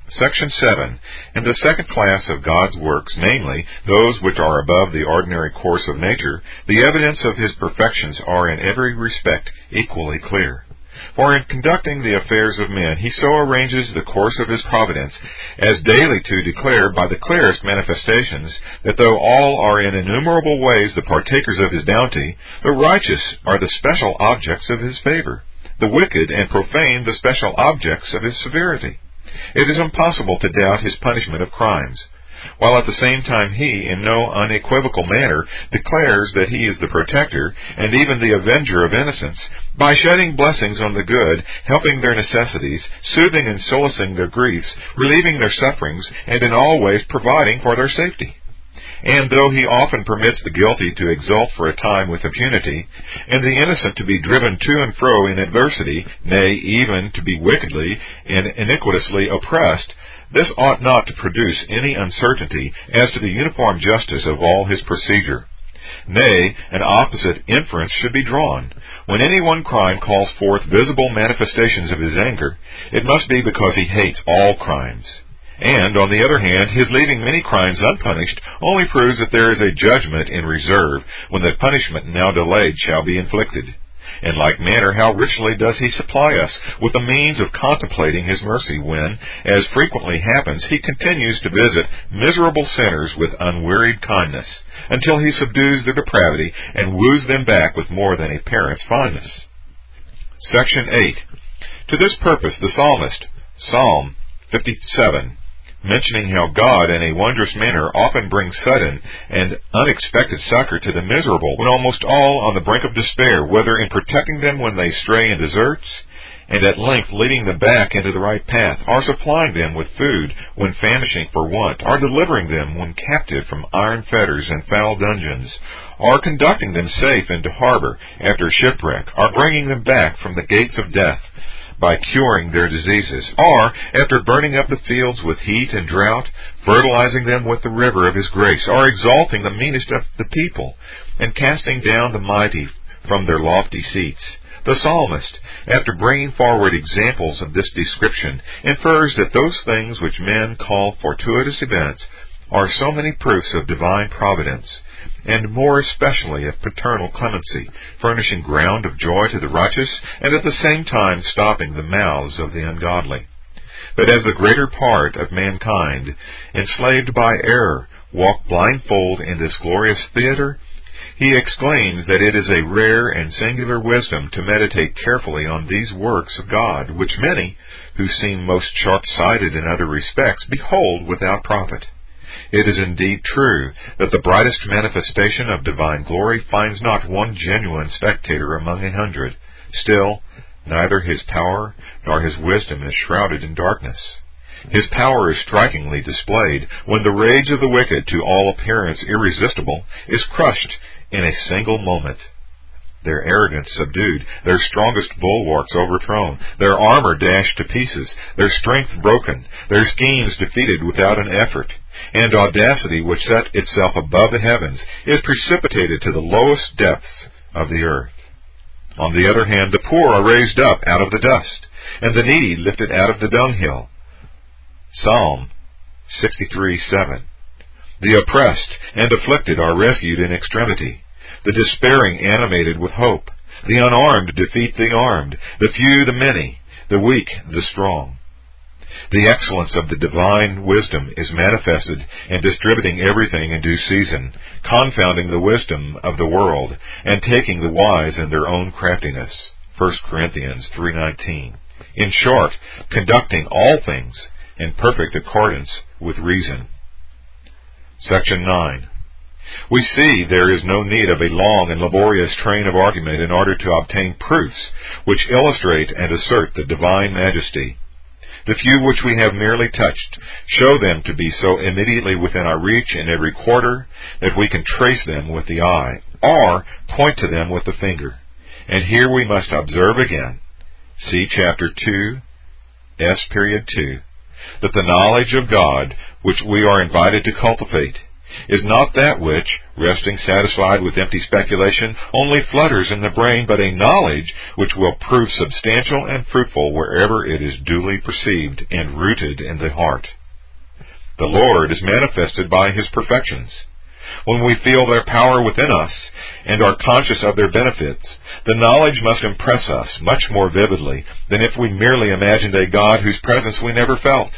Section 7. In the second class of God's works, namely, those which are above the ordinary course of nature, the evidence of His perfections are in every respect equally clear. For in conducting the affairs of men, He so arranges the course of His providence as daily to declare by the clearest manifestations that though all are in innumerable ways the partakers of His bounty, the righteous are the special objects of His favor the wicked and profane the special objects of his severity. It is impossible to doubt his punishment of crimes, while at the same time he, in no unequivocal manner, declares that he is the protector and even the avenger of innocence, by shedding blessings on the good, helping their necessities, soothing and solacing their griefs, relieving their sufferings, and in all ways providing for their safety. And though he often permits the guilty to exult for a time with impunity, and the innocent to be driven to and fro in adversity, nay, even to be wickedly and iniquitously oppressed, this ought not to produce any uncertainty as to the uniform justice of all his procedure. Nay, an opposite inference should be drawn. When any one crime calls forth visible manifestations of his anger, it must be because he hates all crimes. And, on the other hand, his leaving many crimes unpunished only proves that there is a judgment in reserve when the punishment now delayed shall be inflicted. In like manner, how richly does he supply us with the means of contemplating his mercy when, as frequently happens, he continues to visit miserable sinners with unwearied kindness, until he subdues their depravity and woos them back with more than a parent's fondness. Section 8. To this purpose the psalmist, Psalm 57, mentioning how God, in a wondrous manner, often brings sudden and unexpected succor to the miserable, when almost all on the brink of despair, whether in protecting them when they stray in deserts, and at length leading them back into the right path, or supplying them with food when famishing for want, or delivering them when captive from iron fetters and foul dungeons, or conducting them safe into harbor after shipwreck, or bringing them back from the gates of death, by curing their diseases, or, after burning up the fields with heat and drought, fertilizing them with the river of His grace, or exalting the meanest of the people, and casting down the mighty from their lofty seats. The psalmist, after bringing forward examples of this description, infers that those things which men call fortuitous events are so many proofs of divine providence, and more especially of paternal clemency, furnishing ground of joy to the righteous, and at the same time stopping the mouths of the ungodly. But as the greater part of mankind, enslaved by error, walk blindfold in this glorious theater, he exclaims that it is a rare and singular wisdom to meditate carefully on these works of God, which many, who seem most sharp-sighted in other respects, behold without profit. It is indeed true that the brightest manifestation of divine glory finds not one genuine spectator among a hundred. Still, neither his power nor his wisdom is shrouded in darkness. His power is strikingly displayed when the rage of the wicked, to all appearance irresistible, is crushed in a single moment their arrogance subdued, their strongest bulwarks overthrown, their armor dashed to pieces, their strength broken, their schemes defeated without an effort, and audacity which set itself above the heavens is precipitated to the lowest depths of the earth. On the other hand, the poor are raised up out of the dust, and the needy lifted out of the dunghill. Psalm 63:7. The oppressed and afflicted are rescued in extremity the despairing animated with hope. The unarmed defeat the armed, the few the many, the weak the strong. The excellence of the divine wisdom is manifested in distributing everything in due season, confounding the wisdom of the world, and taking the wise in their own craftiness. 1 Corinthians 3.19 In short, conducting all things in perfect accordance with reason. Section 9. We see there is no need of a long and laborious train of argument in order to obtain proofs which illustrate and assert the divine majesty. The few which we have merely touched show them to be so immediately within our reach in every quarter that we can trace them with the eye, or point to them with the finger. And here we must observe again, see chapter 2, S period 2, that the knowledge of God which we are invited to cultivate is not that which, resting satisfied with empty speculation, only flutters in the brain, but a knowledge which will prove substantial and fruitful wherever it is duly perceived and rooted in the heart. The Lord is manifested by His perfections. When we feel their power within us and are conscious of their benefits, the knowledge must impress us much more vividly than if we merely imagined a God whose presence we never felt.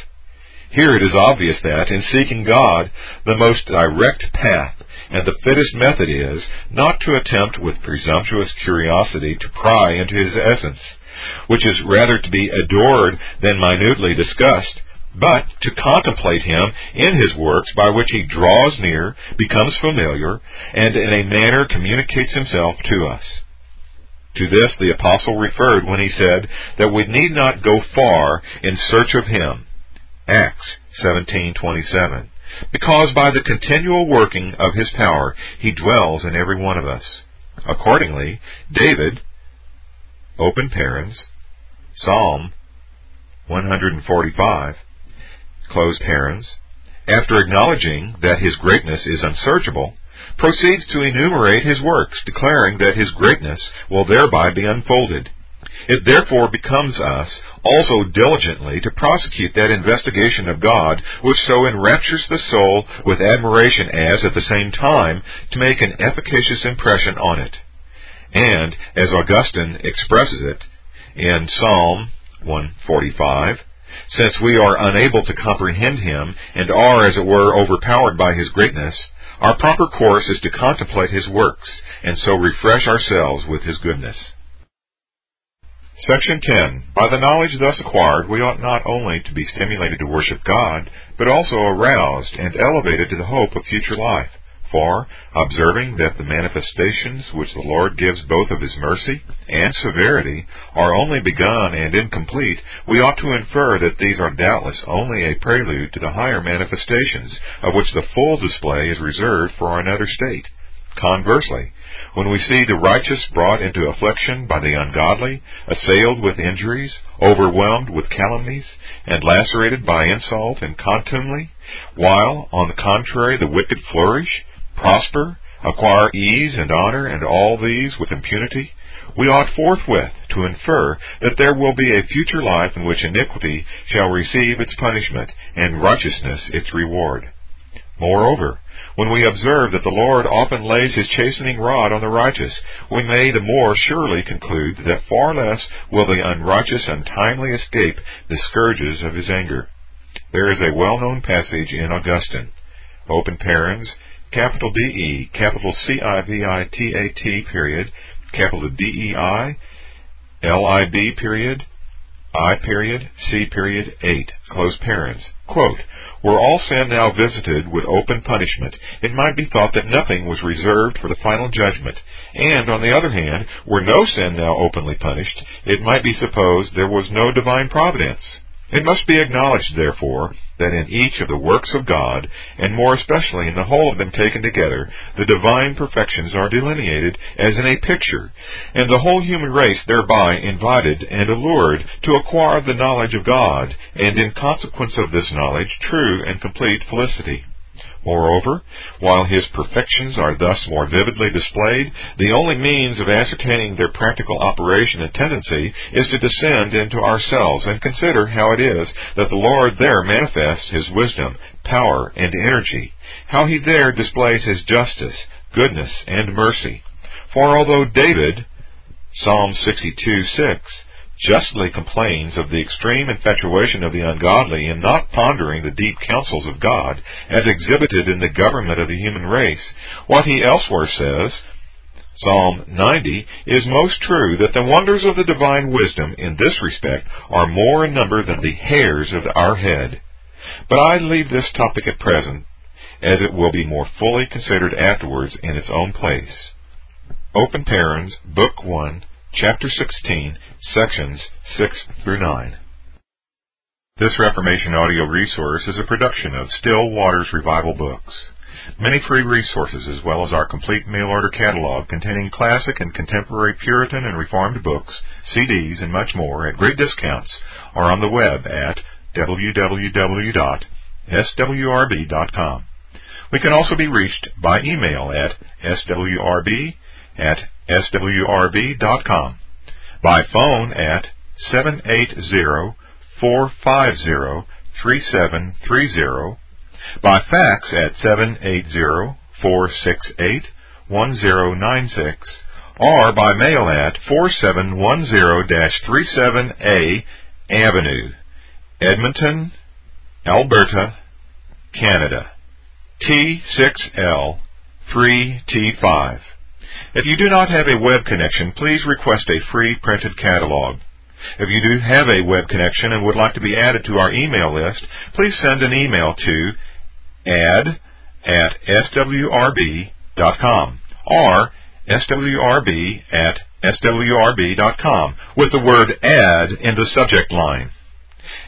Here it is obvious that, in seeking God, the most direct path and the fittest method is not to attempt with presumptuous curiosity to pry into His essence, which is rather to be adored than minutely discussed, but to contemplate Him in His works by which He draws near, becomes familiar, and in a manner communicates Himself to us. To this the Apostle referred when he said that we need not go far in search of Him Acts 17:27. Because by the continual working of his power he dwells in every one of us. Accordingly, David, open parens Psalm 145, close parens after acknowledging that his greatness is unsearchable, proceeds to enumerate his works, declaring that his greatness will thereby be unfolded. It therefore becomes us also diligently to prosecute that investigation of God which so enraptures the soul with admiration as, at the same time, to make an efficacious impression on it. And, as Augustine expresses it in Psalm 145, since we are unable to comprehend him and are, as it were, overpowered by his greatness, our proper course is to contemplate his works, and so refresh ourselves with his goodness. Section 10. By the knowledge thus acquired, we ought not only to be stimulated to worship God, but also aroused and elevated to the hope of future life. For, observing that the manifestations which the Lord gives both of His mercy and severity are only begun and incomplete, we ought to infer that these are doubtless only a prelude to the higher manifestations, of which the full display is reserved for another state. Conversely, when we see the righteous brought into affliction by the ungodly, assailed with injuries, overwhelmed with calumnies, and lacerated by insult and contumely, while, on the contrary, the wicked flourish, prosper, acquire ease and honor, and all these with impunity, we ought forthwith to infer that there will be a future life in which iniquity shall receive its punishment, and righteousness its reward. Moreover, when we observe that the Lord often lays his chastening rod on the righteous, we may the more surely conclude that far less will the unrighteous untimely escape the scourges of his anger. There is a well-known passage in Augustine, open parens, capital D-E, capital C-I-V-I-T-A-T, period, capital D-E-I, L-I-B, period, I period, C period, 8, close parens. Quote, Were all sin now visited with open punishment, it might be thought that nothing was reserved for the final judgment, and, on the other hand, were no sin now openly punished, it might be supposed there was no divine providence. It must be acknowledged, therefore, that in each of the works of God, and more especially in the whole of them taken together, the divine perfections are delineated as in a picture, and the whole human race thereby invited and allured to acquire the knowledge of God, and in consequence of this knowledge, true and complete felicity. Moreover, while his perfections are thus more vividly displayed, the only means of ascertaining their practical operation and tendency is to descend into ourselves and consider how it is that the Lord there manifests his wisdom, power, and energy, how he there displays his justice, goodness, and mercy. For although David, Psalm 62 6, justly complains of the extreme infatuation of the ungodly in not pondering the deep counsels of God as exhibited in the government of the human race, what he elsewhere says, Psalm 90 is most true that the wonders of the divine wisdom in this respect are more in number than the hairs of our head. But I leave this topic at present, as it will be more fully considered afterwards in its own place. Open Parens, Book 1, Chapter 16, Sections 6 through 9. This Reformation audio resource is a production of Still Waters Revival Books. Many free resources, as well as our complete mail order catalog containing classic and contemporary Puritan and Reformed books, CDs, and much more at great discounts, are on the web at www.swrb.com. We can also be reached by email at swrb at swrb.com, by phone at 780-450-3730, by fax at 780-468-1096, or by mail at 4710-37A Avenue, Edmonton, Alberta, Canada. T6L 3T5. If you do not have a web connection, please request a free printed catalog. If you do have a web connection and would like to be added to our email list, please send an email to add at swrb.com or swrb at swrb.com with the word add in the subject line.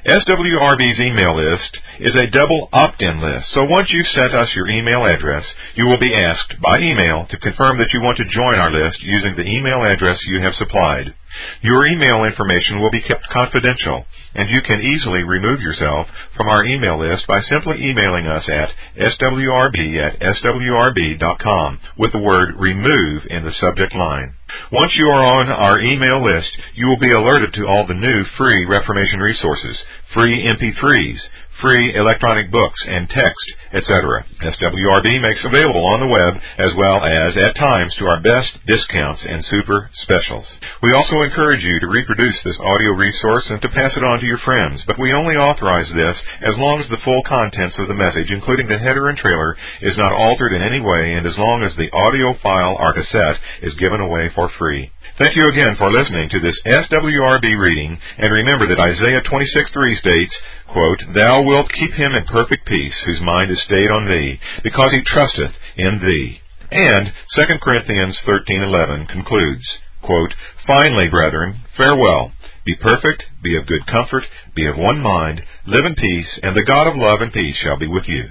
SWRB's email list is a double opt-in list, so once you've sent us your email address, you will be asked by email to confirm that you want to join our list using the email address you have supplied. Your email information will be kept confidential, and you can easily remove yourself from our email list by simply emailing us at swrb at swrb.com with the word remove in the subject line. Once you are on our email list, you will be alerted to all the new free Reformation resources, free MP3s, free electronic books and text, etc. SWRB makes available on the web as well as at times to our best discounts and super specials. We also encourage you to reproduce this audio resource and to pass it on to your friends, but we only authorize this as long as the full contents of the message, including the header and trailer, is not altered in any way and as long as the audio file or cassette is given away for free. Thank you again for listening to this SWRB reading, and remember that Isaiah 26:3 states, quote, Thou wilt keep him in perfect peace, whose mind is stayed on thee, because he trusteth in thee. And 2 Corinthians 13:11 concludes, quote, Finally, brethren, farewell. Be perfect, be of good comfort, be of one mind, live in peace, and the God of love and peace shall be with you.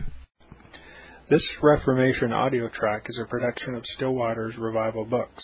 This Reformation audio track is a production of Still Waters Revival Books.